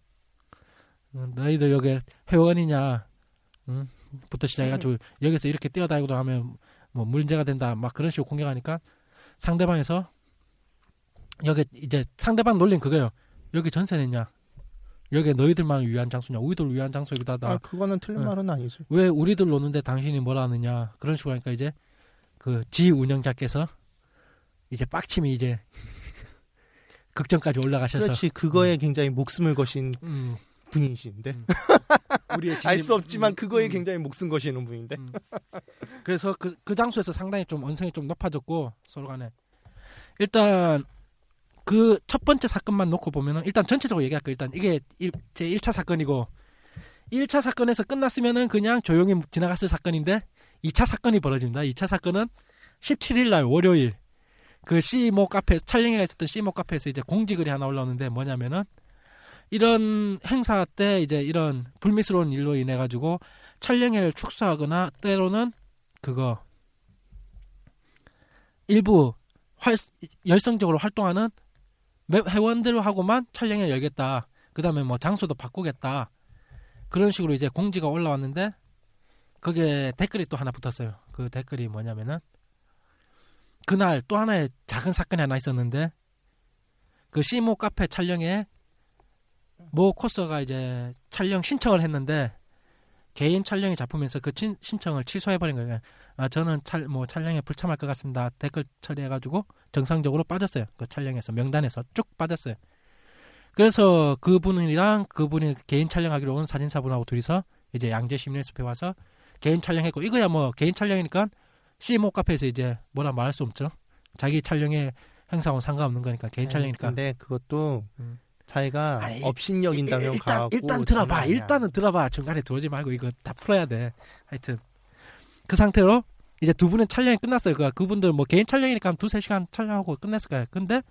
음, 너희들 여기 회원이냐? 음, 부터 시작해가지고 여기서 이렇게 뛰어다니고 하면 뭐 문제가 된다 막 그런 식으로 공격하니까 상대방에서 여기 이제 상대방 놀린 그거예요. 여기 전세 냈냐? 여기 너희들만 위한 장소냐? 우리들 위한 장소이기도 하다. 아 그거는 틀린 응. 말은 아니지. 왜 우리들 노는데 당신이 뭐라 하느냐? 그런 식으로 하니까 이제 그 지 운영자께서 이제 빡침이 이제 극점까지 올라가셔서 그렇지 그거에 굉장히 목숨을 거신 음, 분이신데 음. 우리의 알 진입- 수 없지만 음, 그거에 음. 굉장히 목숨 거시는 분인데 음. 그래서 그, 그 장소에서 상당히 좀 언성이 좀 높아졌고 서로 간에 일단 그 첫 번째 사건만 놓고 보면은 일단 전체적으로 얘기할게요. 일단 이게 일, 제 1차 사건이고 1차 사건에서 끝났으면은 그냥 조용히 지나갔을 사건인데 2차 사건이 벌어집니다. 2차 사건은 17일 날 월요일 그 C모 카페 촬영회가 있었던 C모 카페에서 이제 공지글이 하나 올라오는데 뭐냐면은 이런 행사 때 이제 이런 불미스러운 일로 인해 가지고 촬영회를 축소하거나 때로는 그거 일부 활, 열성적으로 활동하는 매- 회원들하고만 촬영회 열겠다. 그 다음에 뭐 장소도 바꾸겠다. 그런 식으로 이제 공지가 올라왔는데 거기에 댓글이 또 하나 붙었어요. 그 댓글이 뭐냐면은 그날 또 하나의 작은 사건이 하나 있었는데 그 시모 카페 촬영에 모 코스가 이제 촬영 신청을 했는데 개인 촬영이 잡히면서 그 친- 신청을 취소해버린 거예요. 아, 저는 촬, 뭐 촬영에 불참할 것 같습니다. 댓글 처리해가지고 정상적으로 빠졌어요. 그 촬영에서 명단에서 쭉 빠졌어요. 그래서 그분이랑 그분이 개인 촬영하기로 온 사진사분하고 둘이서 이제 양재 시민의숲에 와서 개인 촬영했고 이거야 뭐 개인 촬영이니까 CMO 카페에서 이제 뭐라 말할 수 없죠. 자기 촬영에 행사하고 상관없는 거니까 개인 촬영이니까. 근데 그것도 음. 자기가 아니, 업신여긴다면 일단 가고 일단 들어봐. 일단은 들어봐. 중간에 들어오지 말고 이거 다 풀어야 돼. 하여튼 그 상태로 이제 두 분은 촬영이 끝났어요. 그 그분들 뭐 개인 촬영이니까 한 두세 시간 촬영하고 끝냈을 거예요. 근데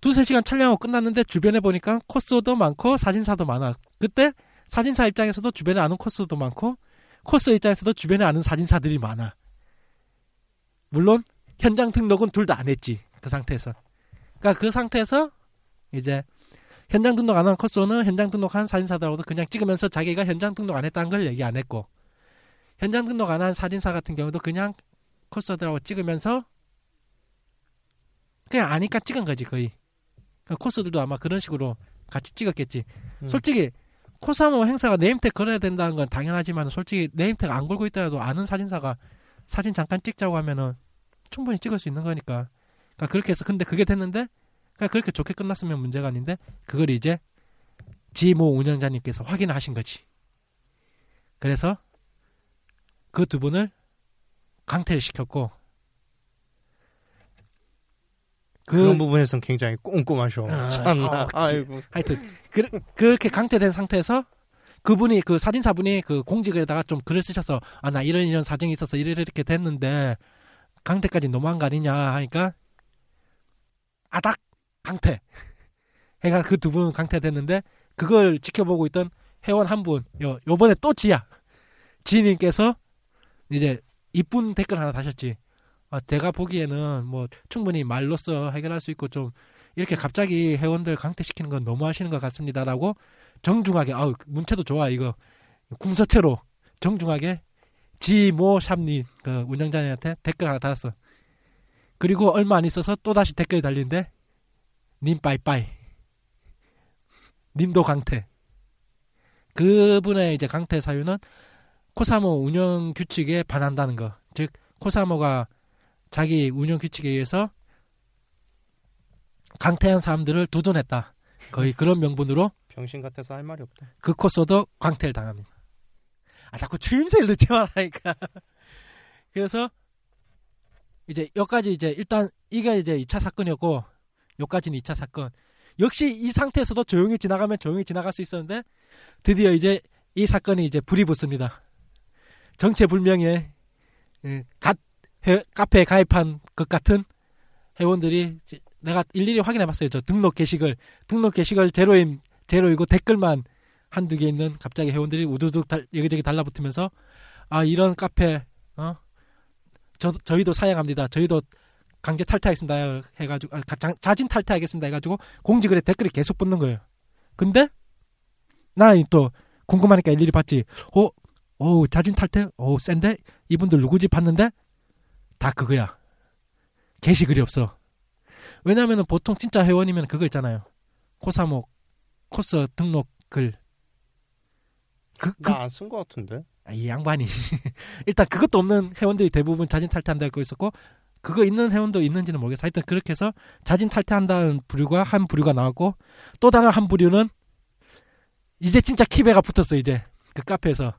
두세 시간 촬영하고 끝났는데 주변에 보니까 코스도 많고 사진사도 많아. 그때 사진사 입장에서도 주변에 아는 코스도 많고 코스 입장에서도 주변에 아는 사진사들이 많아. 물론 현장 등록은 둘 다 안 했지. 그 상태에서. 그러니까 그 상태에서 이제 현장 등록 안한 코스는 현장 등록한 사진사들하고도 그냥 찍으면서 자기가 현장 등록 안 했다는 걸 얘기 안 했고 현장 등록 안 한 사진사 같은 경우도 그냥 코스들하고 찍으면서 그냥 아니까 찍은 거지 거의. 그 코스들도 아마 그런 식으로 같이 찍었겠지. 음. 솔직히 코사모 행사가 네임택 걸어야 된다는 건 당연하지만 솔직히 네임택 안 걸고 있더라도 아는 사진사가 사진 잠깐 찍자고 하면은 충분히 찍을 수 있는 거니까. 그러니까 그렇게 해서 근데 그게 됐는데 그러니까 그렇게 좋게 끝났으면 문제가 아닌데 그걸 이제 지모 운영자님께서 확인을 하신 거지 그래서 그 두 분을 강퇴를 시켰고 그 그런 부분에선 굉장히 꼼꼼하셔. 아, 참나. 아, 아이고. 하여튼 그, 그렇게 강퇴된 상태에서 그분이 그 사진사분이 그 공직에다가 좀 글을 쓰셔서 아 나 이런 이런 사정이 있어서 이래 이렇게 됐는데 강퇴까지 너무한 거 아니냐 하니까 아닥 강퇴. 해가 그두 분 강퇴됐는데 그걸 지켜보고 있던 회원 한 분 요 요번에 또 지야 지님께서 이제 이쁜 댓글 하나 다셨지. 아, 제가 보기에는 뭐 충분히 말로써 해결할 수 있고 좀 이렇게 갑자기 회원들 강퇴시키는 건 너무 하시는 것 같습니다라고 정중하게 아우 문체도 좋아 이거. 궁서체로 정중하게 지모 샵니 그 운영자님한테 댓글 하나 달았어. 그리고 얼마 안 있어서 또 다시 댓글이 달리는데 님 빠이빠이 님도 강퇴. 그분의 이제 강퇴 사유는 코사모 운영 규칙에 반한다는 거. 즉 코사모가 자기 운영 규칙에 의해서 강퇴한 사람들을 두둔했다. 거의 그런 명분으로 병신 같아서 할 말이 없다. 그 코스도 광태를 당합니다. 아 자꾸 추임새를 넣지 말라니까. 그래서 이제 여기까지 이제 일단 이게 이제 2차 사건이었고 여기까지는 2차 사건. 역시 이 상태에서도 조용히 지나가면 조용히 지나갈 수 있었는데 드디어 이제 이 사건이 이제 불이 붙습니다. 정체불명의 예, 갓 회- 카페에 가입한 것 같은 회원들이 내가 일일이 확인해봤어요. 저 등록 게시글 등록 게시글 제로인 제로이고 댓글만 한두 개 있는 갑자기 회원들이 우두둑 달, 여기저기 달라붙으면서 아 이런 카페 어 저, 저희도 사양합니다. 저희도 강제 탈퇴하겠습니다. 해가지고 아, 자, 자진 탈퇴하겠습니다. 해가지고 공지글에 댓글이 계속 붙는 거예요. 근데 나또 궁금하니까 일일이 봤지. 어, 어 자진 탈퇴, 어 센데 이분들 누구지 봤는데 다 그거야. 게시글이 없어. 왜냐면은 보통 진짜 회원이면 그거 있잖아요. 코사모 코스 등록 글. 그, 그, 나안쓴거 같은데. 아, 이 양반이. 일단 그것도 없는 회원들이 대부분 자진 탈퇴한다고 있었고, 그거 있는 회원도 있는지는 모르겠어. 하여튼 그렇게 해서 자진 탈퇴한다는 부류가 한 부류가 나왔고, 또 다른 한 부류는 이제 진짜 키배가 붙었어, 이제. 그 카페에서.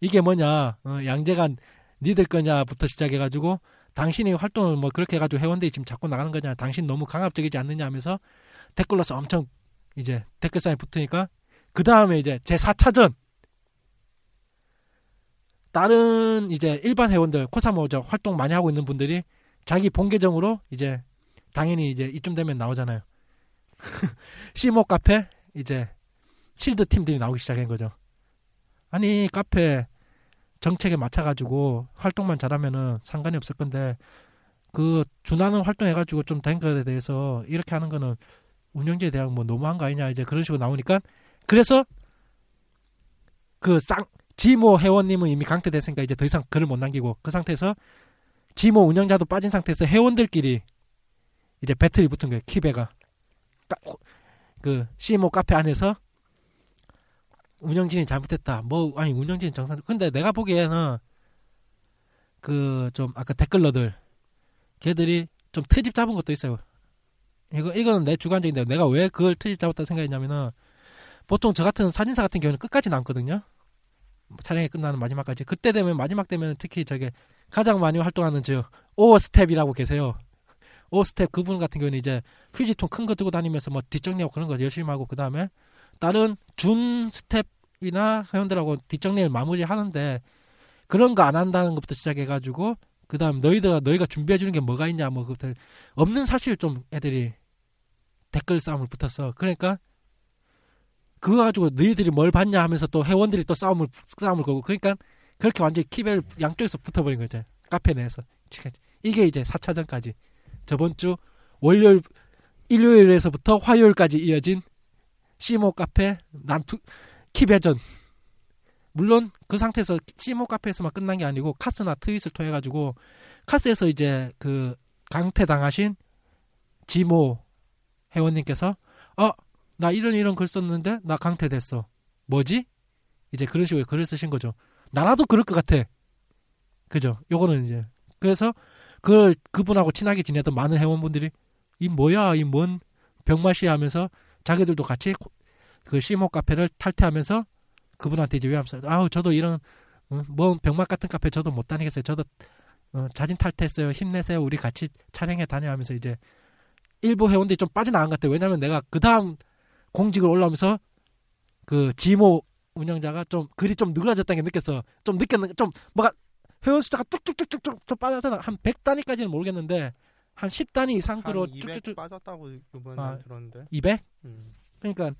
이게 뭐냐, 어, 양재간 니들 거냐부터 시작해가지고, 당신이 활동을 뭐 그렇게 해가지고 회원들이 지금 자꾸 나가는 거냐, 당신 너무 강압적이지 않느냐 하면서 댓글로서 엄청 이제 댓글상에 붙으니까, 그 다음에 이제 제 4차전, 다른 이제 일반 회원들 코사모 저 활동 많이 하고 있는 분들이 자기 본 계정으로 이제 당연히 이제 이쯤 되면 나오잖아요. 시모 카페 이제 실드 팀들이 나오기 시작한 거죠. 아니 카페 정책에 맞춰가지고 활동만 잘하면은 상관이 없을 건데 그 준하는 활동해가지고 좀된 것에 대해서 이렇게 하는 거는 운영자에 대한 뭐 너무한 거 아니냐 이제 그런 식으로 나오니까 그래서 그 쌍 지모 회원님은 이미 강퇴됐으니까 이제 더 이상 글을 못 남기고 그 상태에서 지모 운영자도 빠진 상태에서 회원들끼리 이제 배틀이 붙은 거예요. 키베가 까- 그 시모 카페 안에서 운영진이 잘못했다. 뭐 아니 운영진 정상. 근데 내가 보기에는 그 좀 아까 댓글러들 걔들이 좀 트집 잡은 것도 있어요. 이거 이거는 내 주관적인데 내가 왜 그걸 트집 잡았다 생각했냐면은 보통 저 같은 사진사 같은 경우는 끝까지 남거든요. 뭐 촬영이 끝나는 마지막까지 그때 되면 마지막 되면 특히 저게 가장 많이 활동하는 저 오스텝이라고 계세요. 오스텝 그분 같은 경우는 이제 휴지통 큰 거 들고 다니면서 뭐 뒷정리하고 그런 거 열심히 하고 그 다음에 다른 준 스텝이나 회원들하고 뒷정리를 마무리 하는데 그런 거 안 한다는 것부터 시작해가지고 그 다음 너희들 너희가 준비해 주는 게 뭐가 있냐 뭐 그것들 없는 사실 좀 애들이 댓글 싸움을 붙었어. 그러니까 그거 가지고 너희들이 뭘 봤냐 하면서 또 회원들이 또 싸움을 싸움을 걸고 그러니까 그렇게 완전히 키벨 양쪽에서 붙어버린 거죠. 카페 내에서. 이게 이제 4차전까지. 저번 주 월요일 일요일에서부터 화요일까지 이어진 시모 카페 남투 키배전. 물론 그 상태에서 시모 카페에서만 끝난 게 아니고 카스나 트윗을 통해 가지고 카스에서 이제 그 강퇴 당하신 지모 회원님께서 어 나 이런 이런 글 썼는데 나 강퇴됐어. 뭐지? 이제 그런 식으로 글을 쓰신 거죠. 나라도 그럴 것 같아. 그죠? 요거는 이제. 그래서 그걸 그분하고 친하게 지내던 많은 회원분들이 이 뭐야? 이 뭔 병맛이 하면서 자기들도 같이 코- 그 시모 카페를 탈퇴하면서 그분한테 이제 외함서 아우 저도 이런 어, 뭐 병맛 같은 카페 저도 못 다니겠어요. 저도 어, 자진 탈퇴했어요. 힘내세요. 우리 같이 촬영해 다녀 하면서 이제 일부 회원들이 좀 빠져나간 것 같아요. 왜냐면 내가 그 다음 공직을 올라오면서 그 지모 운영자가 좀 글이 좀 늘어졌다는 게 느꼈어 좀 느꼈는 좀 뭐가 회원 숫자가 뚝뚝뚝뚝뚝 좀 빠져서 한 100단위까지는 모르겠는데 한 10단위 이상으로 한200 쭉쭉쭉 빠졌다고 이번에 아. 들었는데. 200? 음, 그러니까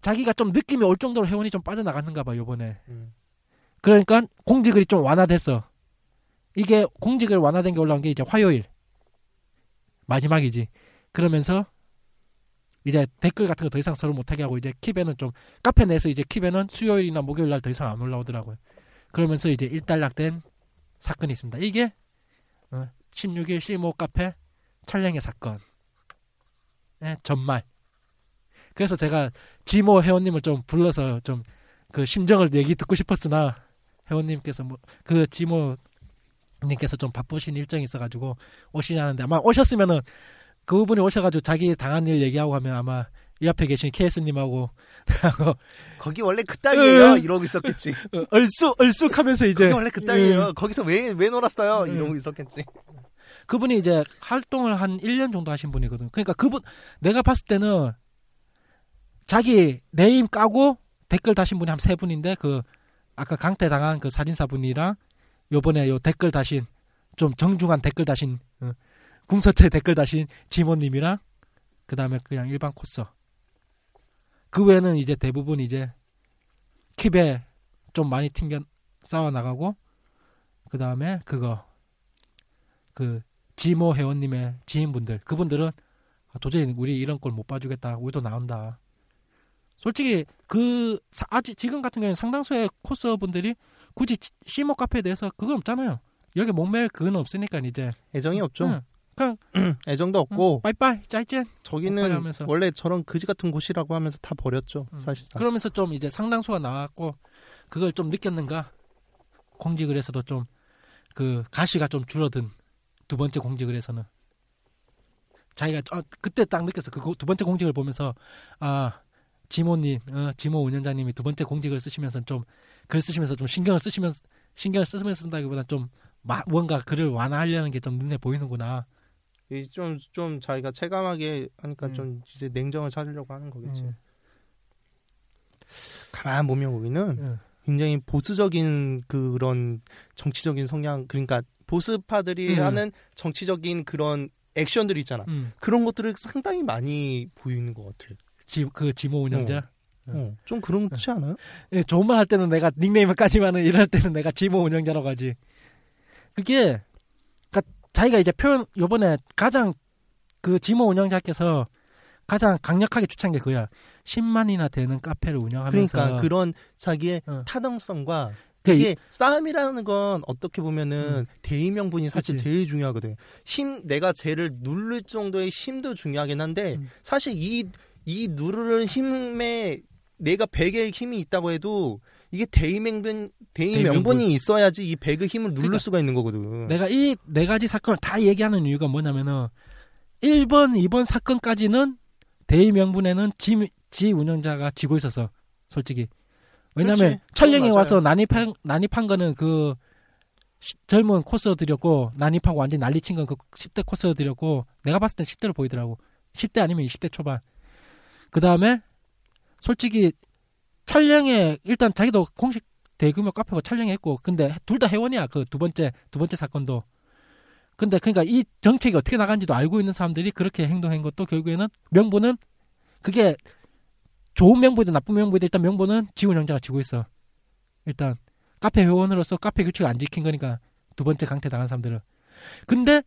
자기가 좀 느낌이 올 정도로 회원이 좀 빠져나갔는가 봐 요번에 음. 그러니까 공직을이 좀 완화됐어 이게 공직을 완화된 게 올라온 게 이제 화요일 마지막이지 그러면서 이제 댓글 같은 거 더 이상 서로 못하게 하고 이제 킵에는 좀 카페 내에서 이제 킵에는 수요일이나 목요일 날 더 이상 안 올라오더라고요. 그러면서 이제 일단락된 사건이 있습니다. 이게 어, 16일 시모 카페 촬영의 사건. 의 전말. 그래서 제가 지모 회원님을 좀 불러서 좀 그 심정을 얘기 듣고 싶었으나 회원님께서 뭐 그 지모 님께서 좀 바쁘신 일정이 있어가지고 오시지 않는데 아마 오셨으면은 그분이 오셔가지고 자기 당한 일 얘기하고 하면 아마 이 앞에 계신 KS님하고 거기 원래 그따위예요. 음. 이러고 있었겠지. 얼쑥 얼쑥하면서 이제 거기 원래 그따위예요. 음, 거기서 왜 왜 놀았어요? 음. 이러고 있었겠지. 그분이 이제 활동을 한 1년 정도 하신 분이거든. 그러니까 그분 내가 봤을 때는 자기 네임 까고 댓글 다신 분이 한 세 분인데 그 아까 강퇴 당한 그 사진사 분이랑 요번에 요 댓글 다신 좀 정중한 댓글 다신 어, 궁서체 댓글 다신 지모님이랑 그 다음에 그냥 일반 코서 그 외에는 이제 대부분 이제 킵에 좀 많이 튕겨 싸워 나가고 그 다음에 그거 그 지모 회원님의 지인분들 그분들은 아, 도저히 우리 이런 걸 못 봐주겠다. 우리도 나온다. 솔직히 그 사- 아직 지금 같은 경우에는 상당수의 코스 분들이 굳이 치- 시모 카페에 대해서 그건 없잖아요. 여기 목매일 그건 없으니까 이제. 애정이 없죠. 응, 그냥 애정도 응, 없고 빠이빠이 짜이젠 저기는. 원래 저런 그지 같은 곳이라고 하면서 다 버렸죠. 음. 사실상. 그러면서 좀 이제 상당수가 나왔고 그걸 좀 느꼈는가 공직을 해서도 좀 그 가시가 좀 줄어든 두 번째 공직을 해서는 자기가 어, 그때 딱 느꼈어 그 두 번째 공직을 보면서 아 지모님 어, 지모 운영자님이 두 번째 공직을 쓰시면서 좀 글 쓰시면서 좀 신경을 쓰시면서 신경을 쓰면서 쓴다기보다 좀 마- 뭔가 글을 완화하려는 게 좀 눈에 보이는구나 좀좀 좀 자기가 체감하게 하니까 음. 좀 이제 냉정을 찾으려고 하는 거겠지. 음, 가만 보면 우리는 음. 굉장히 보수적인 그런 정치적인 성향 그러니까 보수파들이 음. 하는 정치적인 그런 액션들이 있잖아. 음. 그런 것들을 상당히 많이 보이는 것 같아. 지, 그 지모 운영자 음. 어, 좀 그렇지 않아요? 예, 좋은 말 할 때는 내가 닉네임을 까지만은 이럴 때는 내가 지모 운영자라고 하지. 그게 자기가 이제 표현 요번에 가장 그 지모 운영자께서 가장 강력하게 주창한 게 그거야. 10만이나 되는 카페를 운영하면서 그러니까 그런 자기의 어. 타당성과 그 이게 싸움이라는 건 어떻게 보면은 음. 대의 명분이 사실 그치. 제일 중요하거든. 힘 내가 쟤를 누를 정도의 힘도 중요하긴 한데 음. 사실 이이 누르는 힘에 내가 100의 힘이 있다고 해도 이게 대의 명분 대의 대의 명분. 명분이 있어야지 이 100의 힘을 누를 그러니까 수가 있는 거거든. 내가 이 네 가지 사건을 다 얘기하는 이유가 뭐냐면은 1번, 2번 사건까지는 대의 명분에는 지, 지 운영자가 지고 있었어. 솔직히. 왜냐면. 촬영에 그건 와서. 난입한 난입한 거는 그 시- 젊은 코스들이었고 난입하고 완전 난리 친 건 그 10대 코스들이었고 내가 봤을 땐 10대로 보이더라고. 10대 아니면 20대 초반. 그 다음에 솔직히 촬영에 일단 자기도 공식 대규모 카페고 촬영했고 근데 둘 다 회원이야. 그 두 번째 두 번째 사건도. 근데 그러니까 이 정책이 어떻게 나간지도 알고 있는 사람들이 그렇게 행동한 것도 결국에는 명분은 그게 좋은 명분이든 나쁜 명분이든 일단 명분은 지훈 형제가 지고 있어. 일단 카페 회원으로서 카페 규칙을 안 지킨 거니까 두 번째 강퇴 당한 사람들은. 근데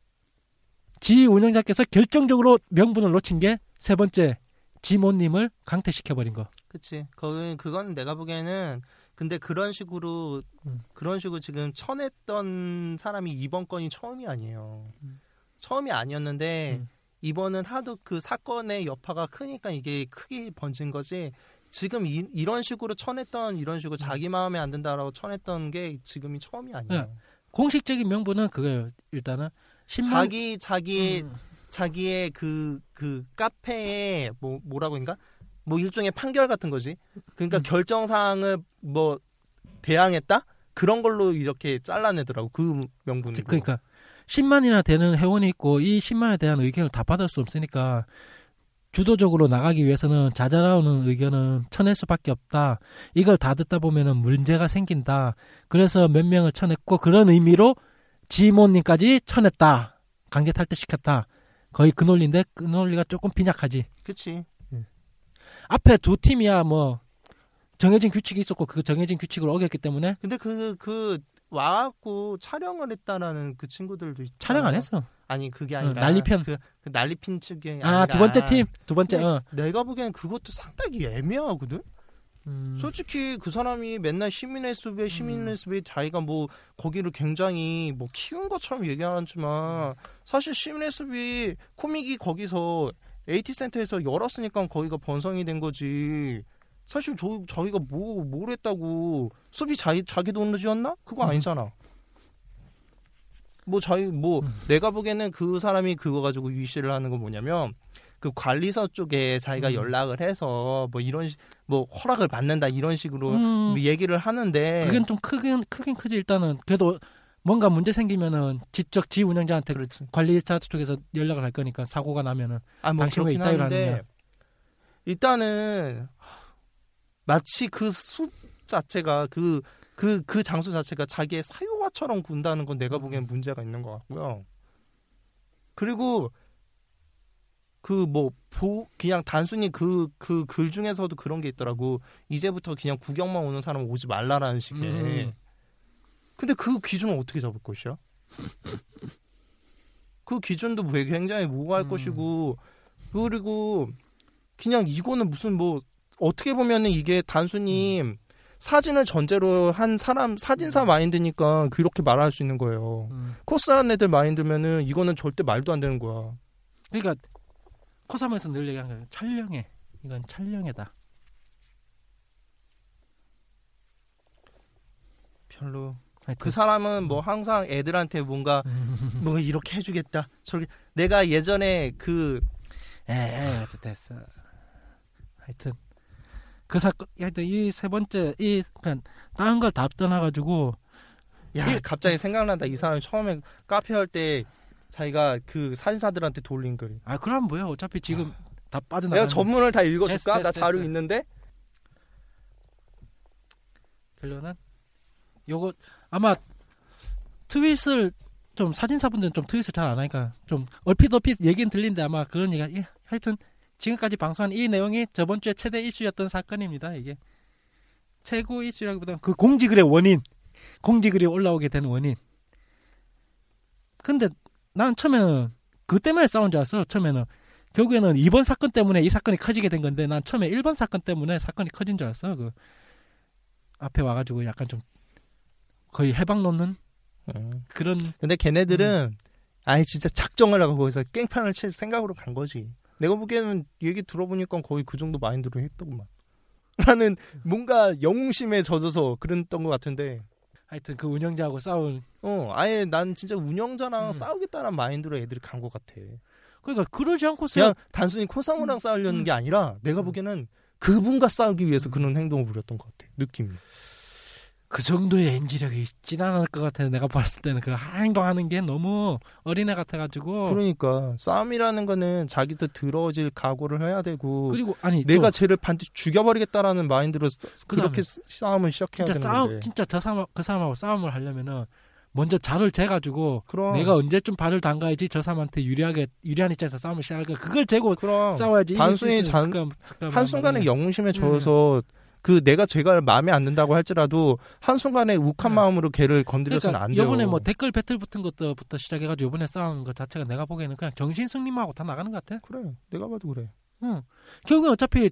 지 운영자께서 결정적으로 명분을 놓친 게 세 번째 지모님을 강퇴시켜 버린 거. 그치. 거기 그건 내가 보기에는 근데 그런 식으로 음. 그런 식으로 지금 쳐냈던 사람이 이번 건이 처음이 아니에요. 음. 처음이 아니었는데 음. 이번은 하도 그 사건의 여파가 크니까 이게 크게 번진 거지. 지금 이, 이런 식으로 쳐냈던 이런 식으로 자기 마음에 안 든다라고 쳐냈던 게 지금이 처음이 아니에요. 네. 공식적인 명분은 그거예요. 일단은 10만 자기 자기 음, 자기의 그, 그 카페에 뭐, 뭐라고 인가? 뭐 일종의 판결 같은 거지. 그러니까 음. 결정사항을 뭐 대항했다? 그런 걸로 이렇게 잘라내더라고. 그 명분으로. 그러니까 10만이나 되는 회원이 있고 이 10만에 대한 의견을 다 받을 수 없으니까 주도적으로 나가기 위해서는 자잘나오는 의견은 쳐낼 수밖에 없다. 이걸 다 듣다 보면은 문제가 생긴다. 그래서 몇 명을 쳐냈고 그런 의미로 지모님까지 쳐냈다. 강제 탈퇴시켰다. 거의 그 논리인데 그 논리가 조금 빈약하지. 그치. 앞에 두 팀이야 뭐 정해진 규칙이 있었고 그 정해진 규칙을 어겼기 때문에 근데 그, 그, 와갖고 촬영을 했다라는 그 친구들도 있잖아. 촬영 안 했어. 아니, 그게 어, 아니라. 난리편. 그, 그 난리핀 측이 아두 번째 팀, 두 번째. 어. 내가 보기엔 그것도 상당히 애매하거든? 음. 솔직히 그 사람이 맨날 시민의 숲에 시민의 숲에 자기가 뭐 거기를 굉장히 뭐 키운 것처럼 얘기하지만 사실 시민의 숲이 코믹이 거기서 AT 센터에서 열었으니까 거기가 번성이 된 거지. 사실 저 저희가 뭐 뭘 했다고 숲이 자기 자기 돈으로 지었나? 그거 음. 아니잖아. 뭐 자기 뭐 음. 내가 보기에는 그 사람이 그거 가지고 위시를 하는 건 뭐냐면 그 관리서 쪽에 자기가 음. 연락을 해서 뭐 이런 시- 뭐 허락을 받는다 이런 식으로 음, 얘기를 하는데 그건 좀 크긴 크긴 크지 일단은 그래도 뭔가 문제 생기면은 지적 지 운영자한테 그렇지. 관리자 쪽에서 연락을 할 거니까 사고가 나면은 아 뭐 당신 왜 이따위로 하느냐. 일단은 마치 그 숲 자체가 그 그 그 장소 자체가 자기의 사유화처럼 군다는 건 내가 보기엔 문제가 있는 것 같고요. 그리고 그뭐보 그냥 단순히 그 그 글 중에서도 그런 게 있더라고. 이제부터 그냥 구경만 오는 사람 은 오지 말라라는 식의. 음. 근데 그 기준은 어떻게 잡을 것이야? 그 기준도 왜 굉장히 모호할 음. 것이고 그리고 그냥 이거는 무슨 뭐 어떻게 보면은 이게 단순히 사진을 전제로 한 사람 사진사 마인드니까 그렇게 말할 수 있는 거예요. 음. 코스하는 애들 마인드면은 이거는 절대 말도 안 되는 거야. 그러니까 코사무에서 늘 얘기하는 거예요. 촬영해. 이건 촬영해다. 별로 하여튼. 그 사람은 뭐 항상 애들한테 뭔가 뭐 이렇게 해주겠다. 저렇게 내가 예전에 그 에이 됐어. 하여튼 그 사건 하여튼 이 세 번째 이 그냥 다른 걸 다 떠나가지고 야, 이- 갑자기 생각난다. 이 사람이 처음에 카페 할 때 자기가 그 사진사들한테 돌린 글. 아 그럼 뭐야 어차피 지금 다 빠져나가. 내가 전문을 다 읽어줄까? 됐어, 됐어, 나 자료 됐어. 있는데. 결론은 요거 아마 트윗을 좀 사진사분들은 좀 트윗을 잘 안 하니까 좀 얼핏 얼핏 얘기는 들린데 아마 그런 얘기가 예, 하여튼 지금까지 방송한 이 내용이 저번 주에 최대 이슈였던 사건입니다 이게 최고 이슈라기보다는 그 공지글의 원인 공지글이 올라오게 된 원인 근데 난 처음에는 그 때문에 싸운 줄 알았어. 처음에는. 결국에는 이번 사건 때문에 이 사건이 커지게 된 건데 난 처음에 1번 사건 때문에 사건이 커진 줄 알았어. 그 앞에 와가지고 약간 좀 거의 해방 놓는 그런 근데 걔네들은 아예 진짜 작정을 하고 거기서 깽판을 칠 생각으로 간 거지. 내가 보기에는 얘기 들어보니까 거의 그 정도 마인드로 했더구만. 나는 뭔가 영웅심에 젖어서 그랬던 것 같은데, 하여튼 그 운영자하고 싸운 어, 아예 난 진짜 운영자랑 음. 싸우겠다는 마인드로 애들이 간 것 같아. 그러니까 그러지 않고서 그냥 단순히 코사모랑 싸우려는 게 아니라 내가 음. 보기에는 그분과 싸우기 위해서 그런 행동을 부렸던 것 같아. 느낌이. 그 정도의 엔지력이 있진 않을 것 같아 내가 봤을 때는 그 행동하는 게 너무 어린애 같아가지고. 그러니까 싸움이라는 거는 자기도 들어질 각오를 해야 되고 그리고 아니 내가 또 쟤를 반드시 죽여버리겠다라는 마인드로 싸- 그렇게 싸- 싸움을 시작해야 진짜 되는 싸움 건데. 진짜 저 사람 그 사람하고 싸움을 하려면은 먼저 자를 재가지고 그럼. 내가 언제쯤 발을 담가야지 저 사람한테 유리하게 유리한 입장에서 싸움을 시작할까 그걸 재고 그럼. 싸워야지. 단순히 잔- 있는 습관- 습관을 한 순간에 한다면. 영웅심에 젖어서 그 내가 제가 마음에 안 든다고 할지라도 한순간에 욱한 네. 마음으로 걔를 건드려서는 그러니까 안 돼요. 이번에 뭐 댓글 배틀 붙은 것부터 시작해가지고 이번에 싸운 것 자체가 내가 보기에는 그냥 정신 승리하고 다 나가는 것 같아. 그래. 내가 봐도 그래. 응. 결국엔 어차피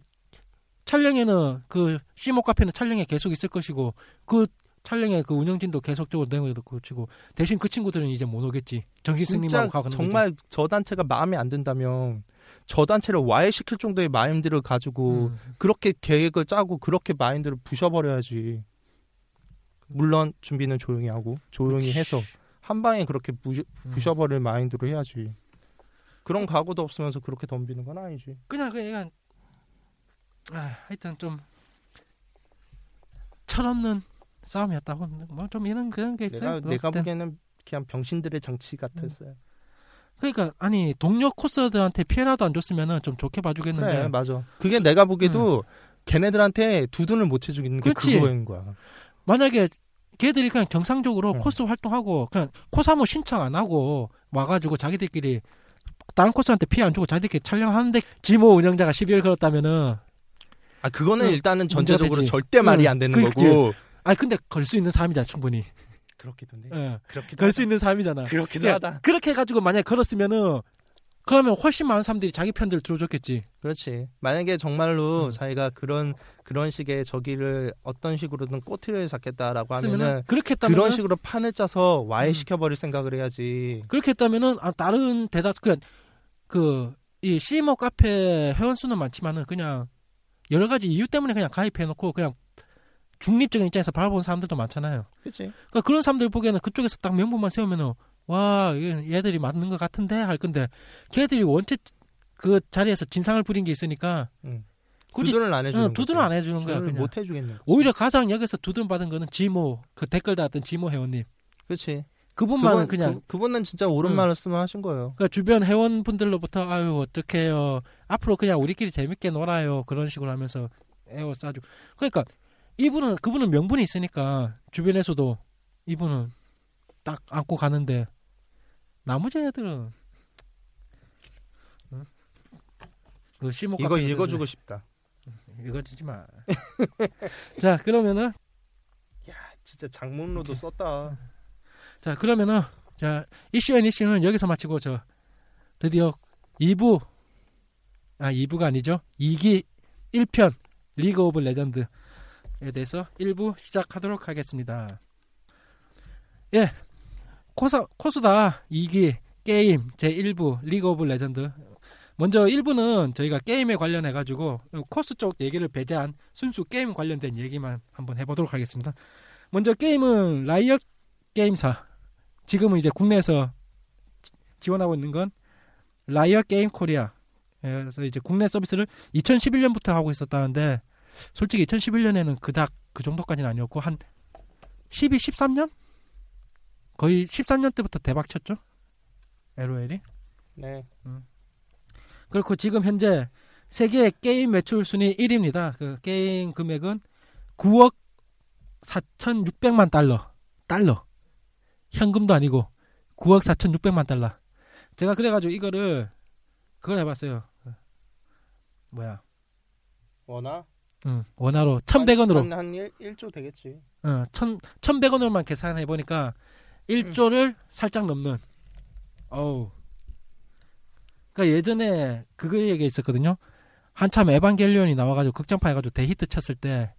촬영에는 그 시모 카페는 촬영에 계속 있을 것이고 그 촬영에 그 운영진도 계속적으로 내고도 그치고 대신 그 친구들은 이제 못 오겠지. 정신 진짜 승리하고 가는 거지. 정말 저 단체가 마음에 안 든다면 저 단체를 와해시킬 정도의 마인드를 가지고 음. 그렇게 계획을 짜고 그렇게 마인드를 부셔버려야지. 물론 준비는 조용히 하고 조용히 해서 한 방에 그렇게 부셔, 음. 부셔버릴 마인드로 해야지. 그런 각오도 없으면서 그렇게 덤비는 건 아니지. 그냥 그냥 아, 하여튼 좀 철없는 싸움이었다고 뭐 좀 이런 그런 게 있어요. 내가 내가. 보기에는 그냥 병신들의 장치 같았어요. 그러니까 아니 동료 코스들한테 피해라도 안 줬으면은 좀 좋게 봐주겠는데 그래 맞아. 그게 내가 보기에도 걔네들한테 두둔을 못 해주겠는 게. 그거인 거야. 만약에 걔들이 그냥 정상적으로 응. 코스 활동하고 그냥 코사모 신청 안 하고 와가지고 자기들끼리 다른 코스한테 피해 안 주고 자기들끼리 촬영하는데 지모 운영자가 시비를 걸었다면은 아 그거는 응, 일단은 전제적으로 되지. 절대 말이 응, 안 되는 그렇지. 거고. 아니 근데 걸 수 있는 사람이잖아 충분히 그렇기도 해. 예. 그렇기도 걸수 있는 사람이잖아 그렇기도 그러니까 하다. 그렇게 해가지고 만약에 걸었으면은 그러면 훨씬 많은 사람들이 자기 편들을 들어줬겠지 그렇지. 만약에 정말로 음. 자기가 그런 그런 식의 저기를 어떤 식으로든 꼬투리를 잡겠다라고 하면은 쓰면은 그렇게 했다면 그런 식으로 판을 짜서 와해 시켜 버릴 생각을 해야지. 그렇게 했다면은 아, 다른 대다 그이 시모 카페 회원 수는 많지만은 그냥 여러 가지 이유 때문에 그냥 가입해놓고 그냥 중립적인 입장에서 바라보는 사람들도 많잖아요. 그렇지. 그러니까 그런 사람들 보기에는 그쪽에서 딱 명분만 세우면은 와 얘- 얘들이 맞는 것 같은데 할 건데 걔들이 원체 그 자리에서 진상을 부린 게 있으니까 응. 굳이 두둔을 안 해주는 어, 두둔을 안 해주는 거야 그냥. 못 해주겠네. 오히려 가장 여기서 두둔 받은 거는 지모 그 댓글 달았던 지모 회원님 그렇지. 그분만은 그냥 그, 분은 진짜 옳은 응. 말씀을 하신 거예요. 그러니까 주변 회원분들로부터 아유 어떡해요 앞으로 그냥 우리끼리 재밌게 놀아요 그런 식으로 하면서 에워 싸주고 그러니까 이분은 그분은 명분이 있으니까 주변에서도 이분은 딱 안고 가는데 나머지 애들은 응? 그 이거 읽어주고 싶다. 읽어주지 마. 자 그러면은 진짜 장문으로도 썼다. 자 그러면은 자 이슈 and 이슈는 여기서 마치고 저 드디어 2부 아 2부가 아니죠 2기 1편 리그 오브 레전드에 대해서 1부 시작하도록 하겠습니다. 예 코수 코수다 2기 게임 제 1부 리그 오브 레전드 먼저 1부는 저희가 게임에 관련해 가지고 코스 쪽 얘기를 배제한 순수 게임 관련된 얘기만 한번 해보도록 하겠습니다. 먼저 게임은 라이엇 게임사 지금은 이제 국내에서 지- 지원하고 있는 건 라이엇 게임 코리아. 예, 그래서 이제 국내 서비스를 2011년부터 하고 있었다는데 솔직히 2011년에는 그닥 그 정도까지는 아니었고 한 12, 13년? 거의 13년 때부터 대박 쳤죠. LOL이. 네. 그렇고 지금 현재 세계 게임 매출 순위 1위입니다. 그 게임 금액은 9억 4,600만 달러. 달러. 현금도 아니고 9억 4,600만 달러. 제가 그래가지고 이거를 그걸 해봤어요. 뭐야? 원화? 응, 원화로 1,100원으로 한, 한 1, 1조 되겠지. 어, 1,000, 1,100원으로만 계산해 보니까 1조를 살짝 넘는. 어우. 그러니까 예전에 그거 얘기 있었거든요. 한참 에반겔리온이 나와가지고 극장판 해가지고 대히트 쳤을 때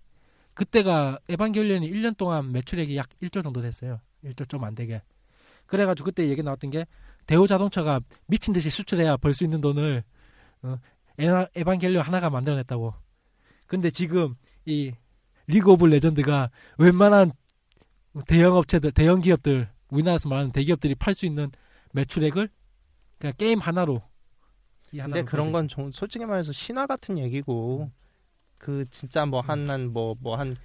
그때가 에반겔리온이 1년 동안 매출액이 약 1조 정도 됐어요. 1조 좀 안 되게. 그래가지고 그때 얘기 나왔던 게 대우 자동차가 미친 듯이 수출해야 벌 수 있는 돈을 어, 에반겔리온 하나가 만들어냈다고. 근데 지금 이 리그 오브 레전드가 웬만한 대형 업체들, 대형 기업들, 우리나라에서 말하는 대기업들이 팔 수 있는 매출액을 그냥 게임 하나로. 이 근데 그런. 건 정- 솔직히 말해서 신화 같은 얘기고 그 진짜 뭐 한한 뭐 뭐한뭐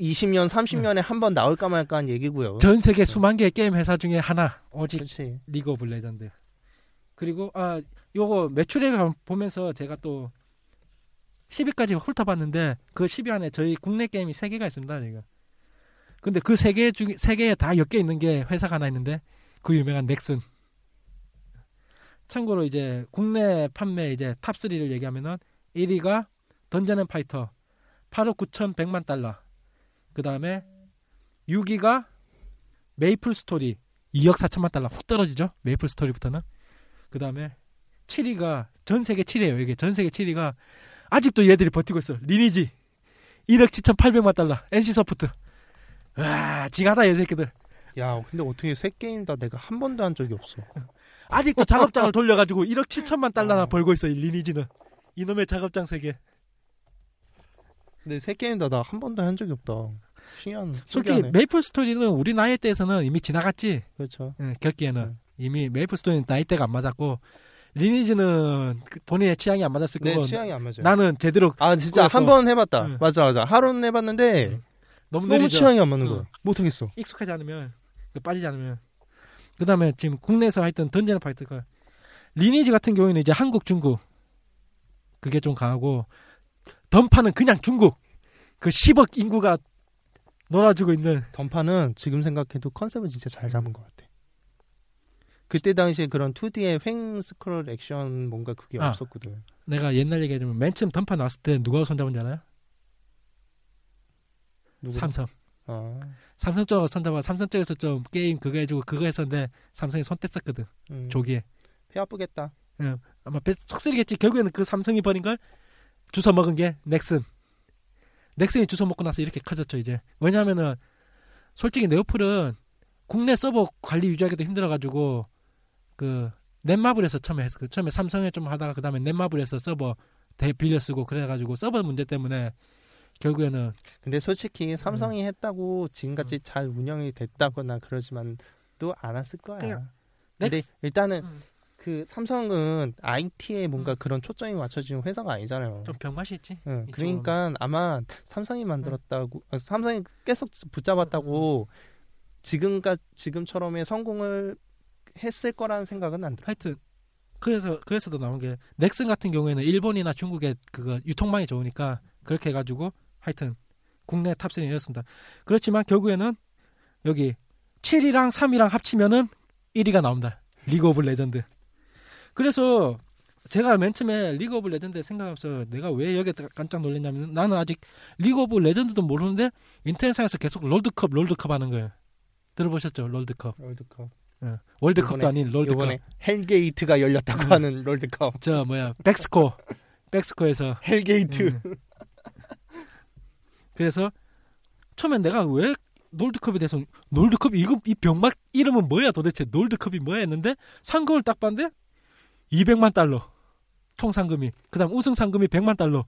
20년 30년에 한 번 나올까 말까 한 얘기고요. 전 세계 수만 개의 게임 회사 중에 하나 오직 그렇지. 리그 오브 레전드. 그리고 아 요거 매출액을 보면서 제가 또 10위까지 훑어봤는데 그 10위 안에 저희 국내 게임이 3개가 있습니다. 지금. 근데 그 3개 중에 3개에 다 엮여 있는 게 회사가 하나 있는데 그 유명한 넥슨. 참고로 이제 국내 판매 이제 top 3를 얘기하면은 1위가 던전 앤 파이터, 8억 9,100만 달러. 그 다음에 6위가 메이플 스토리 2억 4천만 달러 훅 떨어지죠. 메이플 스토리부터는. 그 다음에 7위가 전 세계 7위에요. 이게 전 세계 7위가 아직도 얘들이 버티고 있어. 리니지 1억 7,800만 달러. NC 소프트. 와, 징하다 이 새끼들. 야, 근데 어떻게 세 게임 다 내가 한 번도 한 적이 없어. 아직도 작업장을 돌려가지고 1억 7천만 달러나 어. 벌고 있어. 이 리니지는. 이놈의 작업장 세계. 근데 세 게임 다 나 한 번도 한 적이 없다. 신기한. 솔직히 신기하네. 메이플 스토리는 우리 나이 때에서는 이미 지나갔지. 그렇죠. 예, 겪기에는 네. 이미 메이플 스토리는 나이대가 안 맞았고 리니지는 그 본인의 취향이 안 맞았을 내 거고 취향이 안 맞아요. 나는 제대로 아 진짜 한 번 해봤다. 응. 맞아 맞아. 하루는 해봤는데 응. 너무 너무 느리죠. 취향이 안 맞는 응. 거야. 못하겠어. 익숙하지 않으면 그 빠지지 않으면 그 다음에 지금 국내에서 하여튼 던전 파이터가 리니지 같은 경우에는 이제 한국 중국 그게 좀 강하고 던파는 그냥 중국 그 10억 인구가 놀아주고 있는 던파는 지금 생각해도 컨셉은 진짜 잘 잡은 것 같아. 그때 당시에 그런 2D의 횡 스크롤 액션 뭔가 그게 아. 없었거든. 내가 옛날 얘기하자면 맨 처음 던파 나왔을 때 누가 손잡은지 알아요? 누구? 삼성 아, 삼성 쪽으로 손잡아 삼성 쪽에서 좀 게임 그거 해주고 그거 했었는데 삼성이 손 뗐었거든 음. 조기에 배 아프겠다. 아마 배 속쓰리겠지 결국에는 그 삼성이 버린 걸 주워 먹은 게 넥슨 넥슨이 주워 먹고 나서 이렇게 커졌죠 이제 왜냐하면은 솔직히 네오플은 국내 서버 관리 유지하기도 힘들어가지고 그 넷마블에서 처음에 했어 그 처음에 삼성에 좀 하다가 그 다음에 넷마블에서 서버 대 빌려 쓰고 그래가지고 서버 문제 때문에 결국에는 근데 솔직히 삼성이 음. 했다고 지금같이 잘 운영이 됐다거나 그러지만 또안 왔을 거야. 그러니까 근데 넥스- 일단은 음. 그 삼성은 IT에 뭔가 음. 그런 초점이 맞춰지는 회사가 아니잖아요. 좀 병맛이 있지 응. 그러니까 아마 삼성이 만들었다고 아, 삼성이 계속 붙잡았다고 지금까 지금처럼의 성공을 했을 거라는 생각은 안 들어. 하여튼 그래서 그래서도 나온 게 넥슨 같은 경우에는 일본이나 중국의 그거 유통망이 좋으니까 그렇게 해가지고 하여튼 국내 top three 이렇습니다. 그렇지만 결국에는 여기 7위랑 3위랑 합치면은 1위가 나옵니다. 리그 오브 레전드. 그래서 제가 맨 처음에 리그 오브 레전드 생각하면서 내가 왜 여기에 깜짝 놀랐냐면 나는 아직 리그 오브 레전드도 모르는데 인터넷상에서 계속 롤드컵 롤드컵 하는 거예요. 들어보셨죠? 롤드컵. 롤드컵. 예. 월드컵도 이번에- 아닌 롤드컵. 이번에 hell gate가 열렸다고 음. 하는 롤드컵. 저 뭐야 벡스코 벡스코에서 hell gate. 음. 그래서 처음엔 내가 왜 롤드컵에 대해서 롤드컵 이거 이 병맛 이름은 뭐야 도대체 롤드컵이 뭐야 했는데 상금을 딱 봤는데 200만 달러 총 상금이 그다음 우승 상금이 100만 달러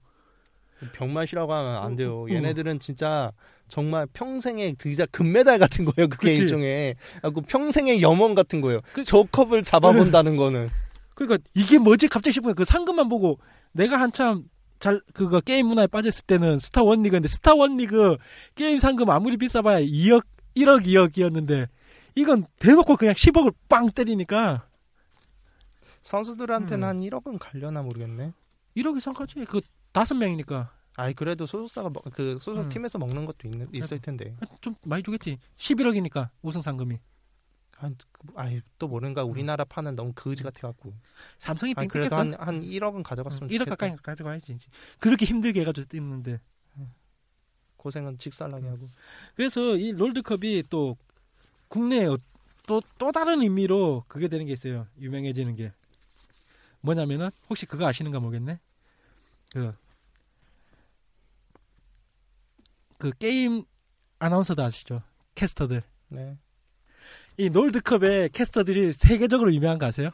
병맛이라고 하면 안 돼요. 어. 얘네들은 진짜 정말 평생의 진짜 금메달 같은 거예요. 그게 그치. 일종의 그 평생의 염원 같은 거예요. 그- 저 컵을 잡아본다는 거는 그러니까 이게 뭐지 갑자기 싶은 그 상금만 보고 내가 한참 잘 그거 게임 문화에 빠졌을 때는 스타 one 리그인데 스타 one 리그 게임 상금 아무리 비싸봐야 2억 1억 2억이었는데 이건 대놓고 그냥 10억을 빵 때리니까 선수들한테는 음. 한 1억은 갈려나 모르겠네. 1억 이상 가지 그 다섯 명이니까 아이 그래도 소속사가 먹- 그 소속 음. 팀에서 먹는 것도 있, 있을 텐데. 좀 많이 주겠지 11억이니까 우승 상금이 한, 그- 아이 또 모르는가 우리나라 파는 너무 거지 같아 갖고. 삼성이 아니, 그래도 한, 한 1억은 가져갔으면 1억 좋겠다. 가까이 가져가야지 그렇게 힘들게 해 가지고 뛰는데 고생은 직살나게 하고. 그래서 이 롤드컵이 또 국내에 어- 또, 또 다른 의미로 그게 되는 게 있어요. 유명해지는 게. 뭐냐면은, 혹시 그거 아시는가 모르겠네? 그, 그 게임 아나운서도 아시죠? 캐스터들. 네. 이 롤드컵의 캐스터들이 세계적으로 유명한 거 아세요?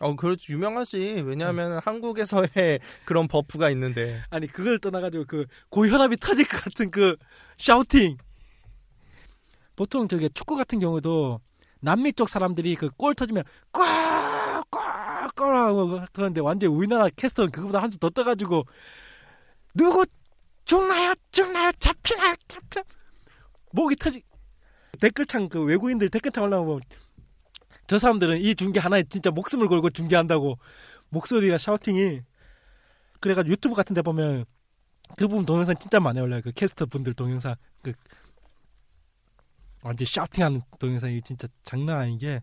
어, 그렇지 유명하지. 왜냐하면 한국에서의 그런 buff가 있는데. 아니, 그걸 떠나가지고 그 고혈압이 터질 것 같은 그 샤우팅. 보통 저게 축구 같은 경우도 남미 쪽 사람들이 그 골 터지면 꽉 꽉꽉 하고 그런데 완전 우리나라 캐스터는 그거보다 한 수 더 떠가지고 누구 죽나요? 죽나요? 잡히나요? 잡히나 목이 터지 댓글창 그 외국인들 댓글창 올라오면 저 사람들은 이 중계 하나에 진짜 목숨을 걸고 중계한다고 목소리가 샤우팅이. 그래가지고 유튜브 같은 데 보면 그 부분 동영상 진짜 많이 올라요 그 캐스터 분들 동영상. 그 완전 샤우팅하는 동영상이 진짜 장난 아닌 게.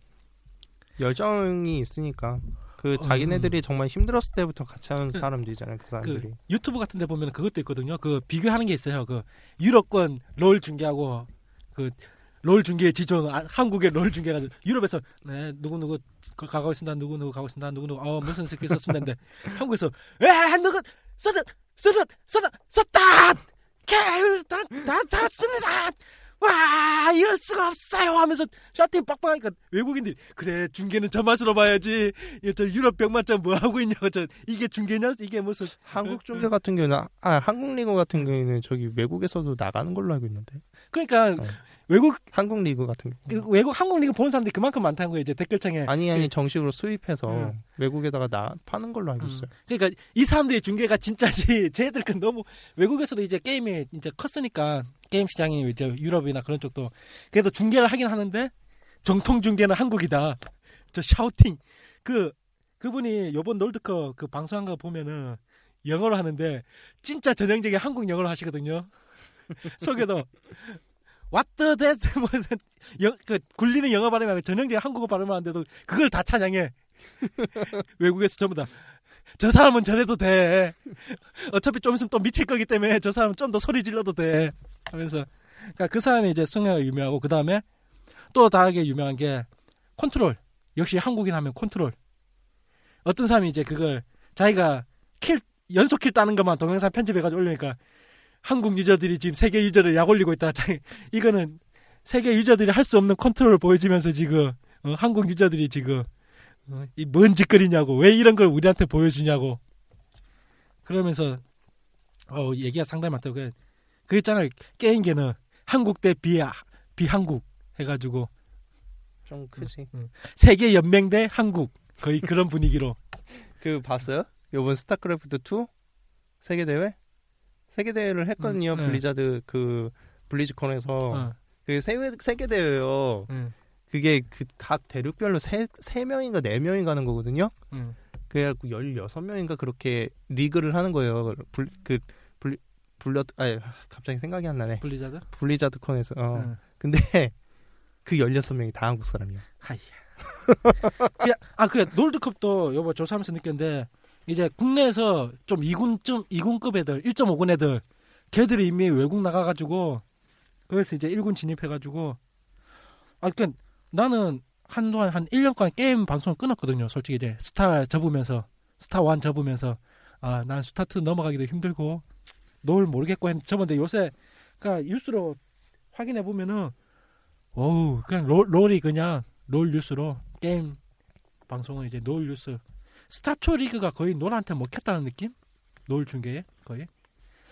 열정이 있으니까. 그 자기네들이 정말 힘들었을 때부터 같이 하는 그- 사람들이잖아요. 그 사람들이. 그 유튜브 같은 데 보면 그것도 있거든요. 그 비교하는 게 있어요. 그 유럽권 롤 중계하고 그 롤 중계 지존 아, 한국의 롤 중계가 유럽에서 네 누구 누구 가고 있습니다. 누구 누구 가고 있습니다. 누구 누구 어 무슨 썼으면 되는데 한국에서 에 누구 썼다 썼다 썼다 썼다 개다다 썼습니다. 와 이럴 수가 없어요 하면서 샤팅 빡빡하니까 외국인들이 그래 중계는 저 맛으로 봐야지 이저 유럽 병만점 뭐 하고 있냐고 저 이게 중계냐 이게 무슨 한국 중계 같은 경우는 아 한국 리그 같은 경우에는 저기 외국에서도 나가는 걸로 알고 있는데 그러니까 어. 외국 한국 리그 같은 경우 그 외국 한국 리그 보는 사람들이 그만큼 많다는 거예요 이제 댓글창에 아니 아니 정식으로 수입해서 응. 외국에다가 나 파는 걸로 알고 음. 있어요. 그러니까 이 사람들의 중계가 진짜지 쟤들 그 너무 외국에서도 이제 게임이 이제 컸으니까 게임 시장이 이제 유럽이나 그런 쪽도 그래도 중계를 하긴 하는데 정통 중계는 한국이다. 저 샤우팅. 그 그분이 요번 롤드컵 그 방송한 거 보면은 영어로 하는데 진짜 전형적인 한국 영어로 하시거든요. 소개도 What the that 뭐, 영- 그 굴리는 영어 발음이 아니라 전형적인 한국어 발음을 하는데도 그걸 다 찬양해. 외국에서 전부 다. 저 사람은 저래도 돼. 어차피 좀 있으면 또 미칠 거기 때문에 저 사람은 좀 더 소리 질러도 돼. 하면서. 그러니까 그 사람이 이제 성량이 유명하고, 그 다음에 또 다르게 유명한 게 컨트롤. 역시 한국인 하면 컨트롤. 어떤 사람이 이제 그걸 자기가 kill, 연속 kill 따는 것만 동영상 편집해가지고 올리니까 한국 유저들이 지금 세계 유저를 약 올리고 있다. 자기, 이거는 세계 유저들이 할 수 없는 컨트롤을 보여주면서 지금 어, 한국 유저들이 지금 어, 이뭔 짓거리냐고 왜 이런 걸 우리한테 보여주냐고 그러면서 어 얘기가 상당히 많다고 그 그랬잖아요 게임계는 한국 대 비, 비한국 해가지고 좀 크지. 세계 연맹 대 한국 거의 그런 분위기로 그 봤어요? 요번 스타크래프트 2 세계 대회? 세계 대회를 했거든요. 음, 네. 블리자드 그 블리즈콘에서 어, 그 세계 세계 대회요. 응, 그게 그 각 대륙별로 세, 세 명인가 네 명이 가는 거거든요. 응. 그래갖고 16명인가 그렇게 리그를 하는 거예요. 불, 그, 불, 불려, 아 갑자기 생각이 안 나네. 블리자드 블리자드 컨에서. 어. 응. 근데 그 16명이 다 한국 사람이야. 하이야. 그냥, 아, 그, 롤드컵도 요번 조사하면서 느꼈는데, 이제 국내에서 좀 2군쯤, 2군급 애들, 1.5군 애들, 걔들이 이미 외국 나가 가지고, 그래서 이제 1군 진입해 가지고, 아, 그니까 나는 한동안 한 1년간 게임 방송을 끊었거든요. 솔직히 이제 스타 접으면서, 스타 one 접으면서, 아, 난 스타 two 넘어가기도 힘들고, 뭘 모르겠고 했는데 접었는데 요새, 그니까 뉴스로 확인해 보면은, 어우, 그냥 롤, 롤이 그냥 롤 뉴스로 게임 방송은 이제 롤 뉴스 스타초 리그가 거의 롤한테 먹혔다는 느낌? 롤 중계에 거의.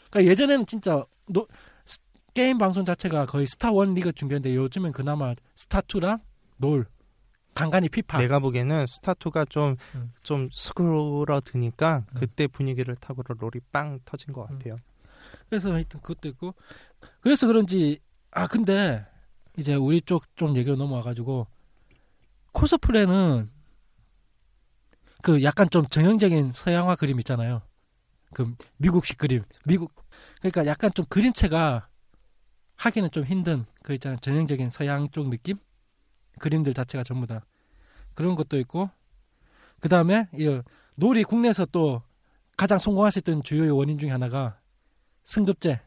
그러니까 예전에는 진짜 노, 스- 게임 방송 자체가 거의 스타 one 리그 중계인데 요즘은 그나마 스타2랑 롤 간간히 피파. 내가 보기에는 스타2가 좀, 음. 좀 수그러드니까 음. 그때 분위기를 타고 롤이 빵 터진 것 음. 같아요. 그래서 하여튼 그것도 있고. 그래서 그런지 아 근데 이제 우리 쪽 좀 얘기로 넘어와가지고 코스프레는 그 약간 좀 전형적인 서양화 그림 있잖아요. 그 미국식 그림 미국. 그러니까 약간 좀 그림체가 하기는 좀 힘든 그 있잖아요. 전형적인 서양 쪽 느낌? 그림들 자체가 전부 다. 그런 것도 있고. 그 다음에 이 놀이 국내에서 또 가장 성공할 수 있던 주요의 원인 중에 하나가 승급제.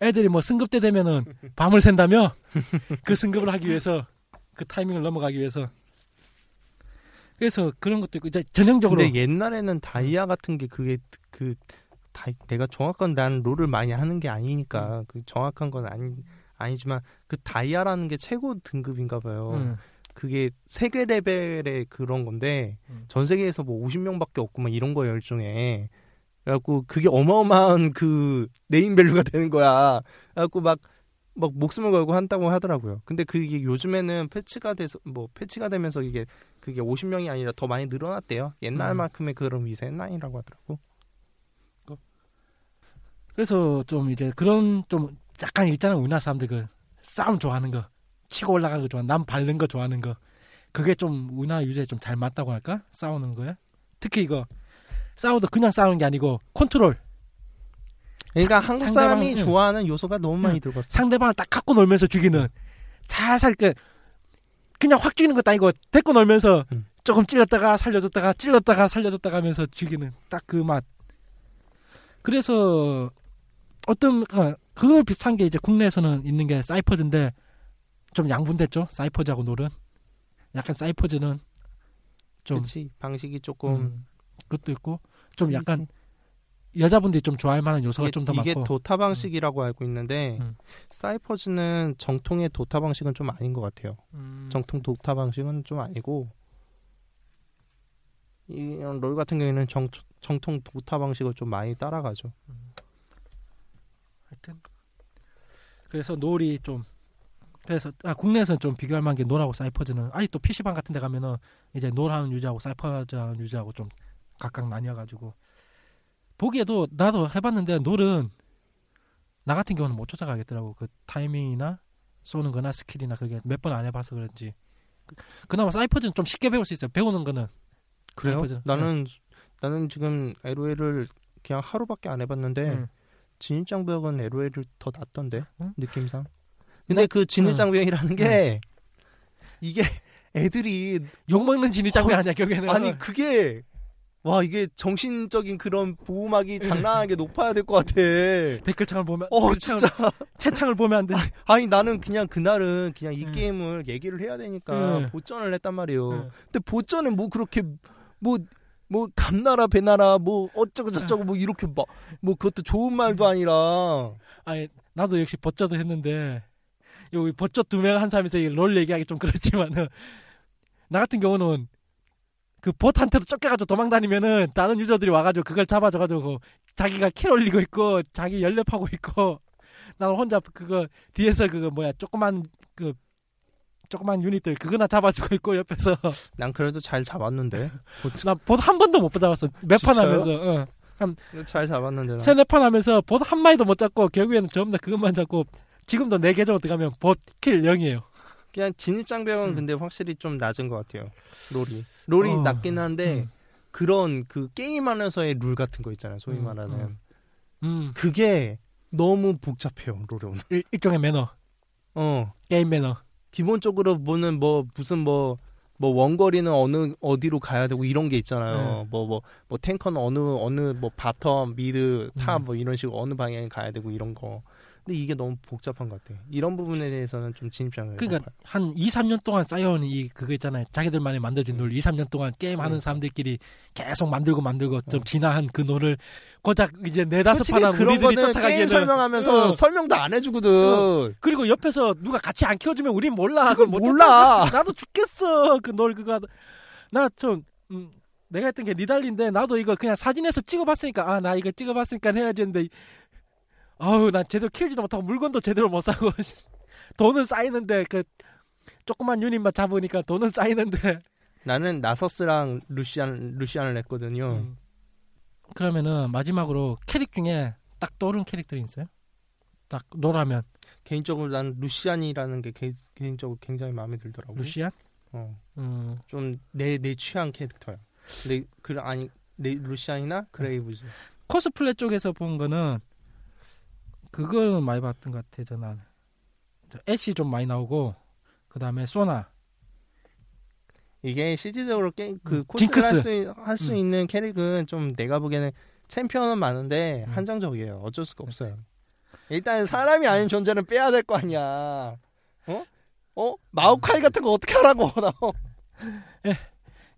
애들이 뭐 승급때 되면은 밤을 샌다며 그 승급을 하기 위해서 그 타이밍을 넘어가기 위해서 그래서 그런 것도 있고 이제 전형적으로 근데 옛날에는 다이아 같은 게 그게 그 다, 내가 정확한 난 롤을 많이 하는 게 아니니까 음. 그 정확한 건 아니 아니지만 그 다이아라는 게 최고 등급인가 봐요. 음, 그게 세계 레벨의 그런 건데 음. 전 세계에서 뭐 50명밖에 없고 막 이런 거예요 일종의. 그래갖고 그게 어마어마한 그 네임밸류가 되는 거야. 그래갖고 막 막 목숨을 걸고 한다고 하더라고요. 근데 그게 요즘에는 패치가 돼서 뭐 패치가 되면서 이게 그게 50명이 아니라 더 많이 늘어났대요. 옛날만큼의 그런 위세는 아니라고 하더라고. 그래서 좀 이제 그런 좀 약간 있잖아요 우리나라 사람들 그 싸움 좋아하는 거 치고 올라가는 거 좋아하는 남 밟는 거 좋아하는 거 그게 좀 우리나라 유저에 좀 잘 맞다고 할까 싸우는 거에 특히 이거 싸워도 그냥 싸우는 게 아니고 컨트롤 그러니까 상- 한국 사람이 응. 좋아하는 요소가 너무 많이 응. 들어갔어. 상대방을 딱 갖고 놀면서 죽이는 살살 그 그냥 확 죽이는 것도 아니고 데리고 놀면서 음. 조금 찔렀다가 살려줬다가 찔렀다가 살려줬다가 하면서 죽이는 딱 그 맛. 그래서 어떤 어, 그걸 비슷한 게 이제 국내에서는 있는 게 사이퍼즈인데 좀 양분됐죠 사이퍼즈하고 놀은 약간 사이퍼즈는 좀 그렇지 방식이 조금 음, 그것도 있고 좀 약간 여자분들이 좀 좋아할 만한 요소가 이게, 좀더 이게 많고 도타 방식이라고 알고 있는데 음. 사이퍼즈는 정통의 도타 방식은 좀 아닌 것 같아요. 음, 정통 도타 방식은 좀 아니고 이롤 같은 경우에는 정, 정통 도타 방식을 좀 많이 따라가죠. 하여튼 그래서 롤이 좀 그래서 아, 국내에서는 좀 비교할 만한 게 롤하고 사이퍼즈는 아직도 PC방 같은 데 가면은 이제 롤하는 유저하고 사이퍼즈하는 유저하고 좀 각각 나뉘어가지고 보기에도 나도 해봤는데 롤은 나 같은 경우는 못 쫓아가겠더라고 그 타이밍이나 쏘는 거나 skill이나 그게 몇 번 안 해봐서 그런지 그- 그나마 사이퍼즈는 좀 쉽게 배울 수 있어요 배우는 거는 그래요? 사이퍼즈는. 나는 나는 지금 LOL을 그냥 하루밖에 안 해봤는데 응. 진입장벽은 LOL을 더 낫던데 응? 느낌상. 근데 그 진입장벽이라는 게 이게 애들이 욕먹는 진입장면 아니야 결국에는 아니 그게 와 이게 정신적인 그런 보호막이 장난하게 높아야 될 것 같아. 댓글창을 보면 어 댓글창을- 진짜 채창을 보면 안 돼. 아니 나는 그냥 그날은 그냥 이 응. 게임을 얘기를 해야 되니까 응. 보전을 했단 말이에요. 응. 근데 보전에 뭐 그렇게 뭐뭐 감나라 배나라 뭐 어쩌고 저쩌고 뭐 이렇게 막 뭐 그것도 좋은 말도 아니라 아니 나도 역시 버쩌도 했는데 여기 버쩌 두 명 한 사람이서 이롤 얘기하기 좀 그렇지만은 나 같은 경우는 그 봇한테도 쫓겨가지고 도망다니면은 다른 유저들이 와가지고 그걸 잡아줘가지고 자기가 킬 올리고 있고 자기 연랩하고 있고 나는 혼자 그거 뒤에서 그거 뭐야 조그만 그 조그만 유닛들 그거나 잡아주고 있고 옆에서 난 그래도 잘 잡았는데 나봇한 번도 못 잡았어 몇판 진짜요? 하면서 응. 잘 잡았는데 난. 세네 판 하면서 봇 한 마리도 못 잡고 결국에는 전부 다 그것만 잡고 지금도 내 계정으로 들어가면 봇킬 0이에요. 그냥 진입장벽은 음. 근데 확실히 좀 낮은 것 같아요 롤이 롤이 어, 낮긴 한데 음. 그런 그 게임 안에서의 룰 같은 거 있잖아요 소위 음, 말하는 음. 음, 그게 너무 복잡해요 롤은 일, 일종의 매너, 어 게임 매너. 기본적으로 뭐는 뭐 무슨 뭐뭐 원거리는 어느 어디로 가야 되고 이런 게 있잖아요. 네. 뭐뭐뭐 탱커는 어느 어느 뭐 bottom, mid, top 음. 뭐 이런 식으로 어느 방향에 가야 되고 이런 거. 근데 이게 너무 복잡한 것 같아. 이런 부분에 대해서는 좀 진입장벽을 그러니까 한 2, 3년 동안 쌓여온 이 그거 있잖아요. 자기들만이 만들어진 롤 2, 3년 동안 게임 하는 그러니까. 사람들끼리 계속 만들고 만들고 좀 어. 진화한 그 놀을 고작 이제 네다섯 판한 우리들이 거는 쫓아가기에는 게임 설명하면서 어. 설명도 안 해주거든. 어. 그리고 옆에서 누가 같이 안 키워주면 우린 몰라. 그걸 몰라. 쫓아가. 나도 죽겠어. 그 놀 그거 나좀 음, 내가 했던 게 니달리인데 나도 이거 그냥 사진에서 찍어봤으니까 아 나 이거 찍어봤으니까 해야지 했는데 아우 난 제대로 키우지도 못하고 물건도 제대로 못 사고 돈은 쌓이는데 그 조그만 유닛만 잡으니까 돈은 쌓이는데 나는 나서스랑 루시안 루시안을 냈거든요. 음. 그러면은 마지막으로 캐릭 중에 딱 떠오른 캐릭터이 있어요? 딱 롤하면 개인적으로 난 루시안이라는 게 개, 개인적으로 굉장히 마음에 들더라고. 루시안? 어. 음. 좀내내 취향 캐릭터야. 근데 그 아니 내 루시안이나 그레이브즈. 코스플레이 쪽에서 본 거는 그거는 많이 봤던 것 같아 저는 저 애쉬 좀 많이 나오고 그 다음에 소나 이게 실질적으로 게임 그 음, 코스를 징크스. 할수 할수 음. 있는 캐릭은 좀 내가 보기에는 챔피언은 많은데 음. 한정적이에요. 어쩔 수가 없어요. 일단 사람이 아닌 존재는 빼야 될 거 아니야. 어? 어? 마우카이 같은 거 어떻게 하라고 나.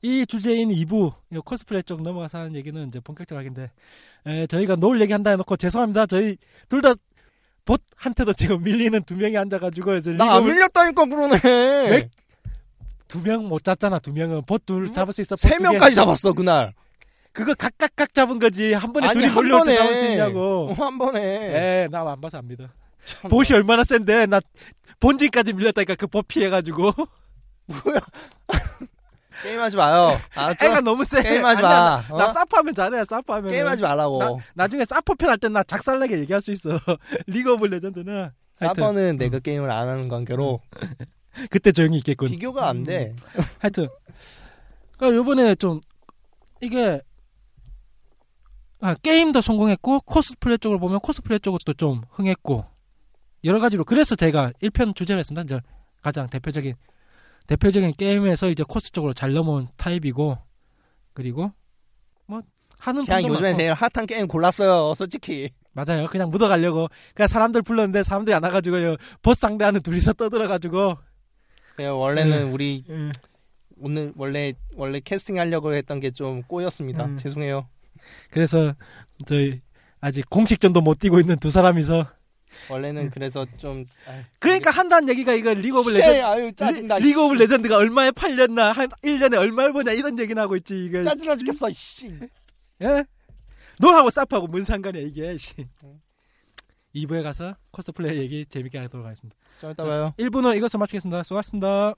이 주제인 2부 이 코스플레이 쪽 넘어가서 하는 얘기는 이제 본격적인데 에, 저희가 놀 얘기 한다 해놓고 죄송합니다 저희 둘 다 봇한테도 지금 밀리는 두 명이 앉아가지고 나 안 밀렸다니까 그러네. 왜? 두명 못 잡잖아 두 명은 봇 둘 잡을 수 있어 음? 세. 명까지 잡았어 그날. 그거 각각각 잡은 거지 한 번에 아니 둘이 한 몰려 번에 잡을 수 있냐고 어, 한 번에. 에나 안 봐서 안 믿어 참, 봇이 얼마나 센데 나 본진까지 밀렸다니까 그 봇 피해가지고 게임하지 마요. 알았죠? 애가 너무 세 게임하지 마. 나, 나 어? 사파하면 잘해 사파하면 게임하지 말라고. 나, 나중에 사퍼편 할 땐 나 작살나게 얘기할 수 있어 리그 오브 레전드는 사퍼는 내가 게임을 안 하는 관계로 그때 조용히 있겠군 비교가 안 돼. 하여튼 그러니까 요번에 좀 이게 아, 게임도 성공했고 코스플레이 쪽으로 보면 코스플레이 쪽도 좀 흥했고 여러 가지로 그래서 제가 1편 주제를 했습니다. 이제 가장 대표적인 대표적인 게임에서 이제 코스 쪽으로 잘 넘어온 타입이고 그리고 뭐 하는 그냥 요즘에 많고. 제일 핫한 게임 골랐어요. 솔직히. 맞아요. 그냥 묻어가려고. 그냥 사람들 불렀는데 사람들이 안 와가지고 보스 상대하는 둘이서 떠들어가지고. 그냥 원래는 네. 우리 예. 오늘 원래 원래 캐스팅 하려고 했던 게 좀 꼬였습니다. 음. 죄송해요. 그래서 저희 아직 공식전도 못 뛰고 있는 두 사람이서. 원래는 그래서 좀 그러니까 한다는 얘기가 이거 리그 오브 쉐, 레전드. 아유 짜증나. 리, 그 오브 레전드가 얼마에 팔렸나 한 1년에 얼마를 버냐 이런 얘기나 하고 있지 이게. 짜증나 죽겠어. 씨. 예? 롤하고 쌉하고 뭔 상관이야 이게. 씨. 2부에 가서 코스플레이 얘기 재밌게 하도록 하겠습니다. 좀 이따 봐요. 1부는 이것을 마치겠습니다. 수고하셨습니다.